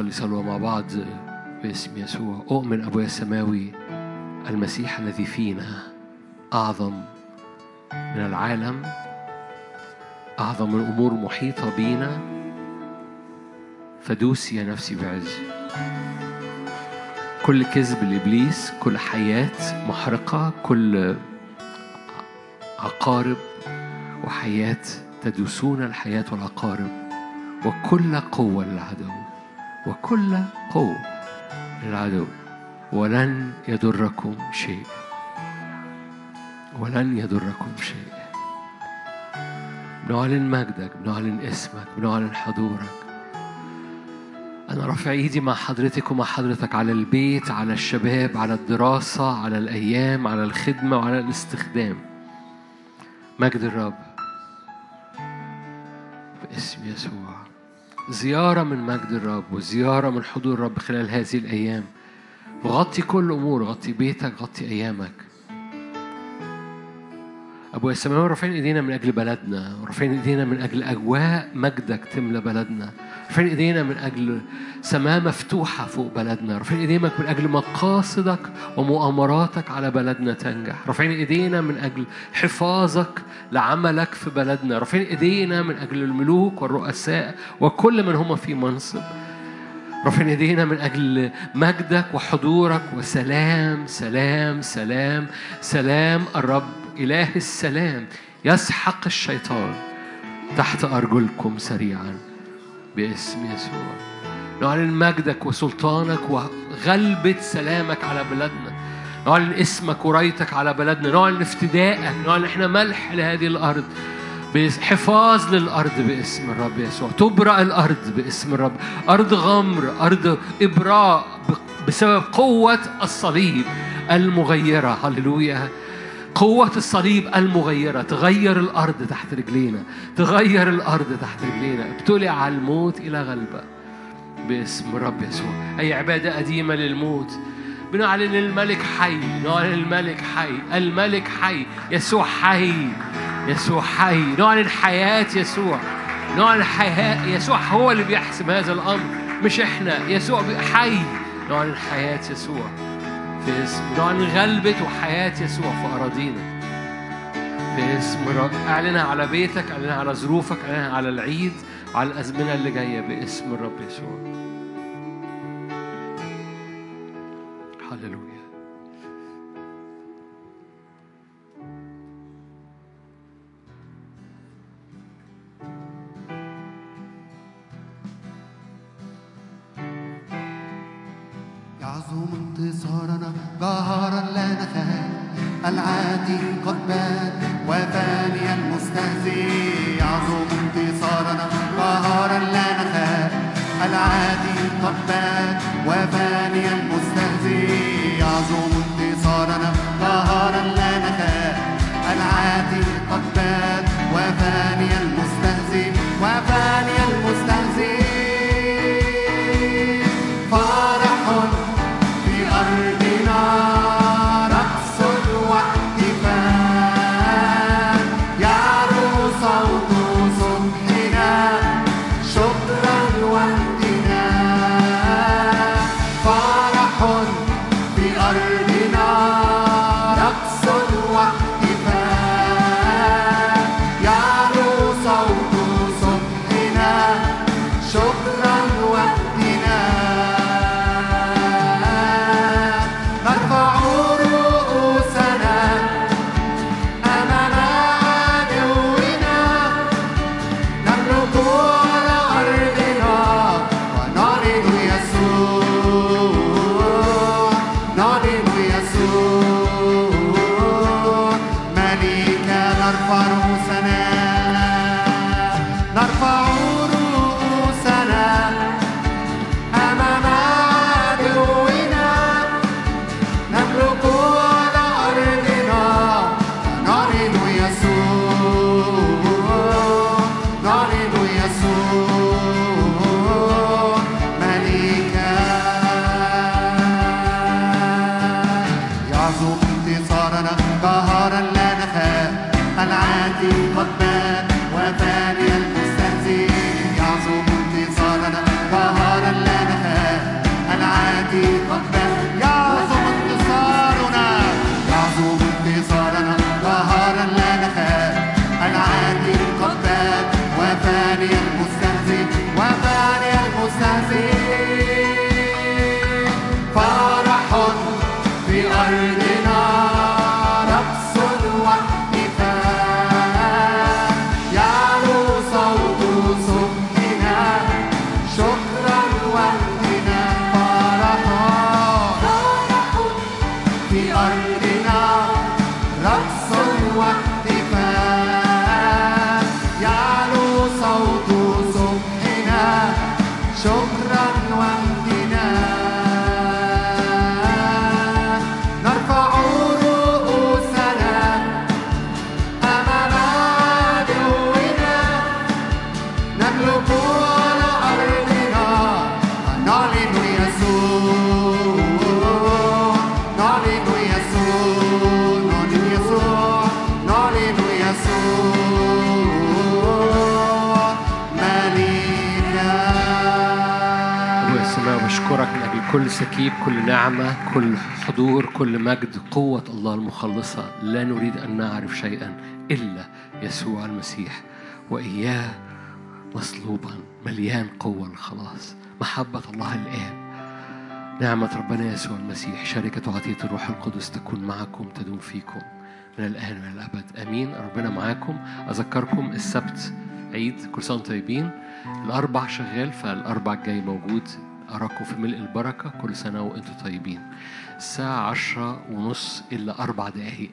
[SPEAKER 1] نصلي صلوة مع بعض باسم يسوع. أؤمن أبويا السماوي المسيح الذي فينا أعظم من العالم أعظم من محيطة بينا. فدوسي يا نفسي بعز. كل كذب لإبليس كل حياة محرقة كل عقارب وحياة تدوسون الحياة والعقارب وكل قوة للعدو. وكل قوة. للعدو ولن يضركم شيء. ولن يضركم شيء. بنعلن مجدك بنعلن اسمك بنعلن حضورك. أنا رافع إيدي مع حضرتك ومع حضرتك على البيت على الشباب على الدراسة على الأيام على الخدمة وعلى الاستخدام. مجد الرب باسم يسوع. زيارة من مجد الرب وزيارة من حضور الرب خلال هذه الأيام. غطي كل أمور غطي بيتك غطي أيامك. أبويا السماوي رافعين إيدينا من أجل بلدنا ورافعين إيدينا من أجل أجواء مجدك تملى بلدنا رافعين إيدينا من أجل سماء مفتوحة فوق بلدنا رافعين إيدينا من أجل مقاصدك ومؤامراتك على بلدنا تنجح رافعين إيدينا من أجل حفاظك لعملك في بلدنا رافعين إيدينا من أجل الملوك والرؤساء وكل من هم في منصب رافعين إيدينا من أجل مجدك وحضورك وسلام سلام سلام سلام الرب إله السلام يسحق الشيطان تحت أرجلكم سريعا باسم يسوع. نعلن مجدك وسلطانك وغلبة سلامك على بلادنا. نعلن اسمك ورأيتك على بلدنا نعلن افتدائك. نعلن إحنا ملح لهذه الأرض. بس- حفاظ للأرض باسم الرب يسوع. تبرأ الأرض باسم الرب. أرض غمر أرض إبراء بسبب قوة الصليب المغيرة. هللويا. قوة الصليب المغيرة تغير الأرض تحت رجلينا تغير الأرض تحت رجلينا ابتلع الموت إلى غلبة. باسم الرب يسوع. أي عبادة قديمة للموت. بنعلن الملك حي نعلن الملك حي الملك حي يسوع حي يسوع حي. نعلن حياة يسوع. نعلن حياة يسوع هو اللي بيحسم هذا الأمر مش إحنا. يسوع حي. نعلن حياة يسوع. في اسم نعلن غلبة وحياة يسوع في أراضينا في اسم الرب اعلنها على بيتك اعلنها على ظروفك اعلنها على العيد وعلى الازمنة اللي جاية باسم الرب يسوع.
[SPEAKER 2] قد بان وفاني المستهزئ.
[SPEAKER 1] سكيب كل نعمة كل حضور كل مجد قوة الله المخلصة. لا نريد أن نعرف شيئا إلا يسوع المسيح. وإياه مصلوبا مليان قوة الخلاص. محبة الله الآب نعمة ربنا يسوع المسيح شركة وعطية الروح القدس تكون معكم تدوم فيكم من الآن وإلى الأبد. آمين. ربنا معاكم. أذكركم السبت عيد كل سنة طيبين. الأربع شغال فالأربع الجاي موجود. أراكم في ملء البركة كل سنة وأنتم طيبين. الساعة عشرة ونص إلا أربع دقايق.